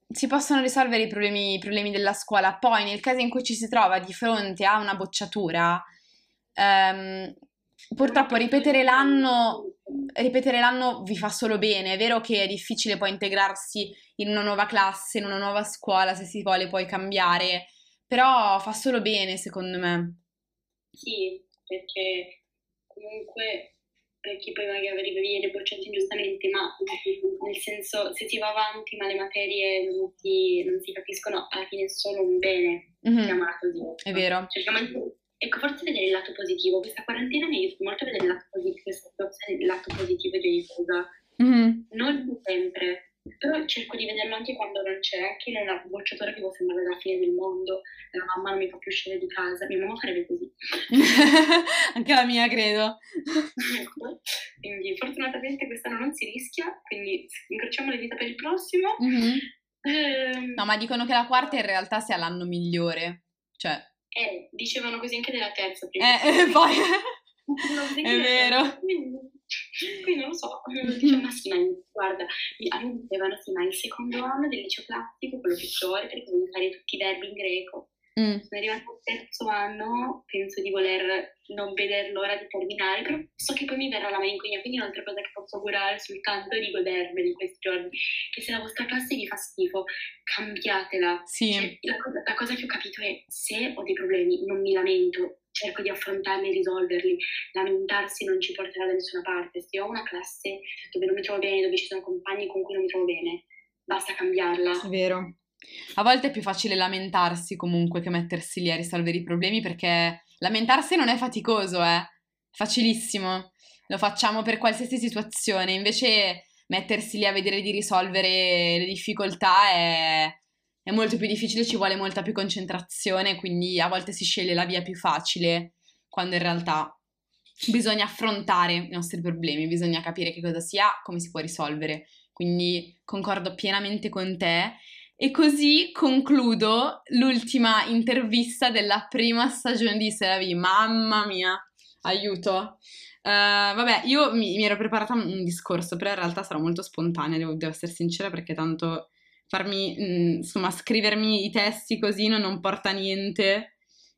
Si possono risolvere i problemi, i problemi, della scuola. Poi, nel caso in cui ci si trova di fronte a una bocciatura, ehm, purtroppo ripetere l'anno, ripetere l'anno vi fa solo bene. È vero che è difficile poi integrarsi in una nuova classe, in una nuova scuola, se si vuole poi cambiare, però fa solo bene, secondo me. Sì, perché comunque per chi poi magari viene bocciato ingiustamente, ma nel senso se si va avanti ma le materie non si, non si capiscono, alla fine è solo un bene, mm-hmm. chiamato così. È vero. Cerchiamo ecco, forse vedere il lato positivo, questa quarantena mi aiuta molto a vedere il lato positivo, questa situazione del lato positivo di aiuta. Mm-hmm. Non sempre, però cerco di vederlo anche quando non c'è, anche in una bocciatura che può sembrare la fine del mondo, la mamma non mi fa più uscire di casa, mia mamma farebbe così. anche la mia, credo. ecco, quindi fortunatamente quest'anno non si rischia, quindi incrociamo le dita per il prossimo. Mm-hmm. Eh, no, ma dicono che la quarta in realtà sia l'anno migliore, cioè... Eh, dicevano così anche della terza prima. Eh, poi... è vero. Quindi non lo so, ma sì, ma guarda, a me dicevano sì, ma il secondo anno del liceo classico, quello peggiore, perché devi fare tutti i verbi in greco. Mm. Sono arrivata al terzo anno, penso di voler non vedere l'ora di terminare, però so che poi mi verrà la malinconia, quindi un'altra cosa che posso augurare soltanto di godermeli questi giorni, che se la vostra classe vi fa schifo, cambiatela. Sì. Cioè, la, cosa, la cosa che ho capito è, se ho dei problemi, non mi lamento, cerco di affrontarli e risolverli. Lamentarsi non ci porterà da nessuna parte. Se ho una classe dove non mi trovo bene, dove ci sono compagni con cui non mi trovo bene, basta cambiarla. È vero. A volte è più facile lamentarsi comunque che mettersi lì a risolvere i problemi perché lamentarsi non è faticoso, eh. È facilissimo. Lo facciamo per qualsiasi situazione. Invece mettersi lì a vedere di risolvere le difficoltà è è molto più difficile, ci vuole molta più concentrazione, quindi a volte si sceglie la via più facile, quando in realtà bisogna affrontare i nostri problemi, bisogna capire che cosa sia, come si può risolvere. Quindi concordo pienamente con te. E così concludo l'ultima intervista della prima stagione di Seravi. Mamma mia, aiuto. Uh, vabbè, io mi, mi, ero preparata un discorso, però in realtà sarà molto spontanea, devo, devo essere sincera, perché tanto farmi, mm, insomma, scrivermi i testi così non, non porta niente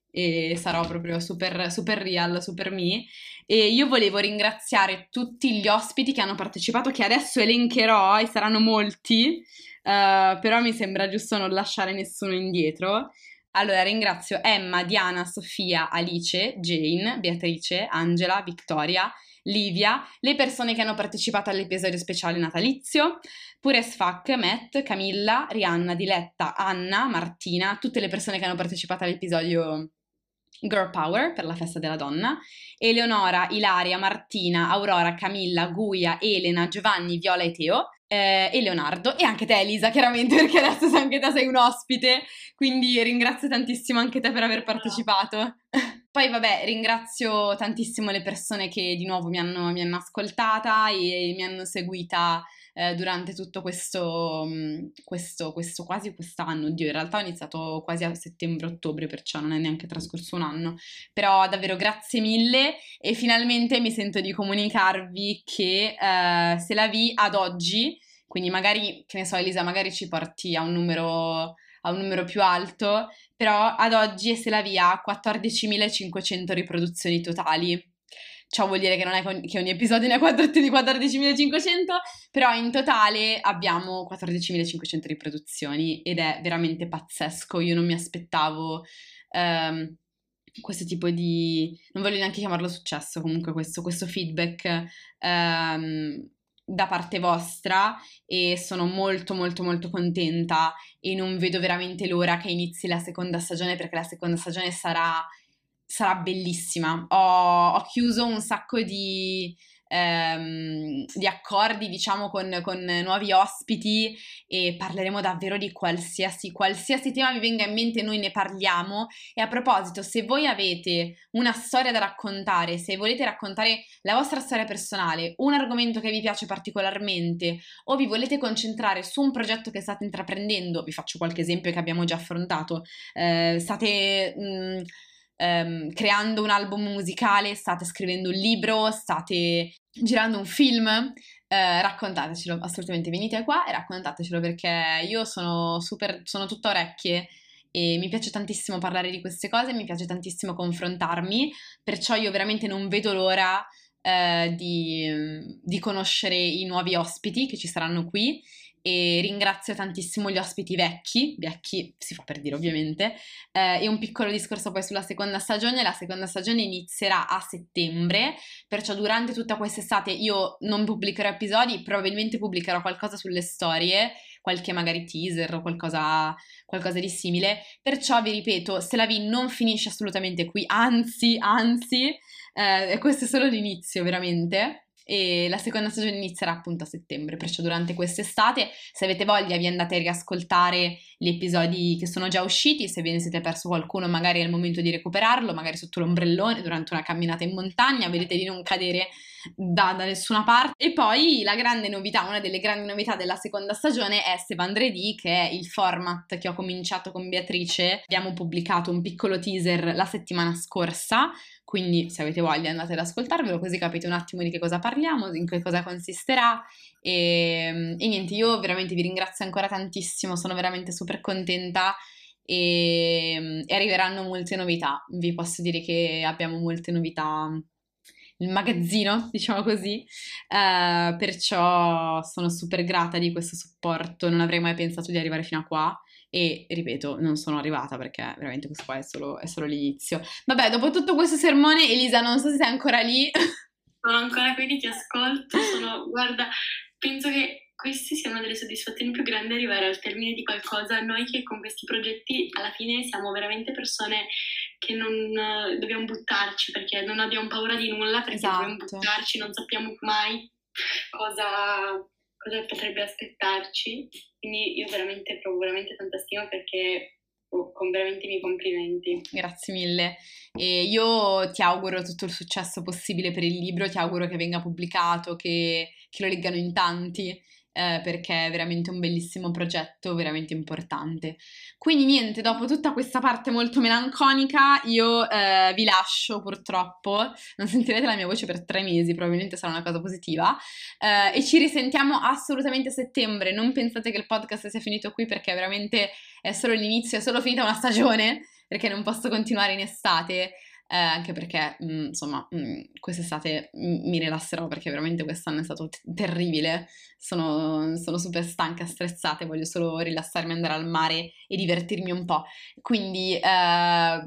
e sarò proprio super, super real, super me. E io volevo ringraziare tutti gli ospiti che hanno partecipato, che adesso elencherò e saranno molti, uh, però mi sembra giusto non lasciare nessuno indietro. Allora ringrazio Emma, Diana, Sofia, Alice, Jane, Beatrice, Angela, Vittoria, Livia, le persone che hanno partecipato all'episodio speciale natalizio, pure Sfac, Matt, Camilla, Rihanna, Diletta, Anna, Martina, tutte le persone che hanno partecipato all'episodio Girl Power per la festa della donna, Eleonora, Ilaria, Martina, Aurora, Camilla, Guia, Elena, Giovanni, Viola e Teo, eh, e Leonardo e anche te Elisa chiaramente perché adesso anche te sei un ospite quindi ringrazio tantissimo anche te per aver partecipato. Poi vabbè ringrazio tantissimo le persone che di nuovo mi hanno, mi hanno ascoltata e mi hanno seguita eh, durante tutto questo, questo, questo, quasi quest'anno, oddio in realtà ho iniziato quasi a settembre-ottobre, perciò non è neanche trascorso un anno, però davvero grazie mille e finalmente mi sento di comunicarvi che eh, se la vi ad oggi, quindi magari, che ne so Elisa, magari ci porti a un numero a un numero più alto, però ad oggi se la via ha 14.500 riproduzioni totali. Ciò vuol dire che non è che ogni episodio ne ha 14.500, però in totale abbiamo 14.500 riproduzioni ed è veramente pazzesco. Io non mi aspettavo um, questo tipo di... non voglio neanche chiamarlo successo, comunque questo, questo feedback um, da parte vostra e sono molto molto molto contenta e non vedo veramente l'ora che inizi la seconda stagione perché la seconda stagione sarà sarà bellissima. Ho, ho chiuso un sacco di, ehm, di accordi, diciamo, con, con, nuovi ospiti e parleremo davvero di qualsiasi, qualsiasi tema vi venga in mente, noi ne parliamo. E a proposito, se voi avete una storia da raccontare, se volete raccontare la vostra storia personale, un argomento che vi piace particolarmente o vi volete concentrare su un progetto che state intraprendendo, vi faccio qualche esempio che abbiamo già affrontato, eh, state... Mh, um, creando un album musicale, state scrivendo un libro, state girando un film, eh, raccontatecelo, assolutamente venite qua e raccontatecelo perché io sono super, sono tutta orecchie e mi piace tantissimo parlare di queste cose, mi piace tantissimo confrontarmi, perciò io veramente non vedo l'ora eh, di, di conoscere i nuovi ospiti che ci saranno qui e ringrazio tantissimo gli ospiti vecchi, vecchi si fa per dire ovviamente, eh, e un piccolo discorso poi sulla seconda stagione, la seconda stagione inizierà a settembre, perciò durante tutta quest'estate io non pubblicherò episodi, probabilmente pubblicherò qualcosa sulle storie, qualche magari teaser o qualcosa, qualcosa di simile, perciò vi ripeto, se la V non finisce assolutamente qui, anzi, anzi, eh, questo è solo l'inizio veramente e la seconda stagione inizierà appunto a settembre, perciò durante quest'estate, se avete voglia vi andate a riascoltare gli episodi che sono già usciti, se ve ne siete perso qualcuno magari è il momento di recuperarlo, magari sotto l'ombrellone durante una camminata in montagna, vedete di non cadere da, da nessuna parte. E poi la grande novità, una delle grandi novità della seconda stagione è Sevandredi, che è il format che ho cominciato con Beatrice, abbiamo pubblicato un piccolo teaser la settimana scorsa, quindi se avete voglia andate ad ascoltarvelo così capite un attimo di che cosa parliamo, in che cosa consisterà. E, e niente, io veramente vi ringrazio ancora tantissimo, sono veramente super contenta e, e arriveranno molte novità, vi posso dire che abbiamo molte novità il magazzino, diciamo così, uh, perciò sono super grata di questo supporto, non avrei mai pensato di arrivare fino a qua e ripeto, non sono arrivata perché veramente questo qua è solo, è solo l'inizio. Vabbè, dopo tutto questo sermone, Elisa, non so se sei ancora lì. Sono ancora qui, ti ascolto, sono, guarda, penso che queste siano delle soddisfazioni più grandi arrivare al termine di qualcosa. Noi che con questi progetti alla fine siamo veramente persone che non dobbiamo buttarci perché non abbiamo paura di nulla, perché esatto. dobbiamo buttarci, non sappiamo mai cosa, cosa potrebbe aspettarci. Quindi io veramente provo veramente tanta stima perché oh, con veramente i miei complimenti. Grazie mille. E io ti auguro tutto il successo possibile per il libro, ti auguro che venga pubblicato, che, che lo leggano in tanti eh, perché è veramente un bellissimo progetto, veramente importante. Quindi niente, dopo tutta questa parte molto melanconica, io eh, vi lascio purtroppo, non sentirete la mia voce per tre mesi, probabilmente sarà una cosa positiva, eh, e ci risentiamo assolutamente a settembre. Non pensate che il podcast sia finito qui perché veramente è solo l'inizio, è solo finita una stagione, perché non posso continuare in estate eh, anche perché mh, mm, insomma mh, mm, quest'estate mi rilasserò perché veramente quest'anno è stato t- terribile, sono, sono, super stanca, stressata, voglio solo rilassarmi, andare al mare e divertirmi un po'. Quindi eh,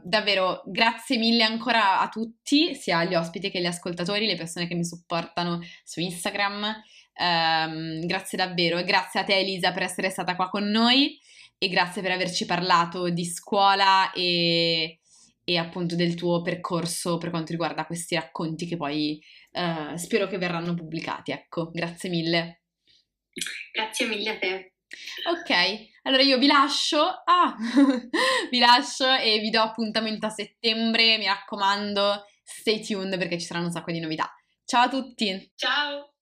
davvero grazie mille ancora a tutti, sia agli ospiti che agli ascoltatori, le persone che mi supportano su Instagram. Um, grazie davvero e grazie a te Elisa per essere stata qua con noi e grazie per averci parlato di scuola e e appunto del tuo percorso per quanto riguarda questi racconti che poi uh, spero che verranno pubblicati. Ecco, grazie mille. Grazie mille a te. Ok, allora io vi lascio, ah, vi lascio e vi do appuntamento a settembre, mi raccomando, stay tuned perché ci saranno un sacco di novità. Ciao a tutti! Ciao.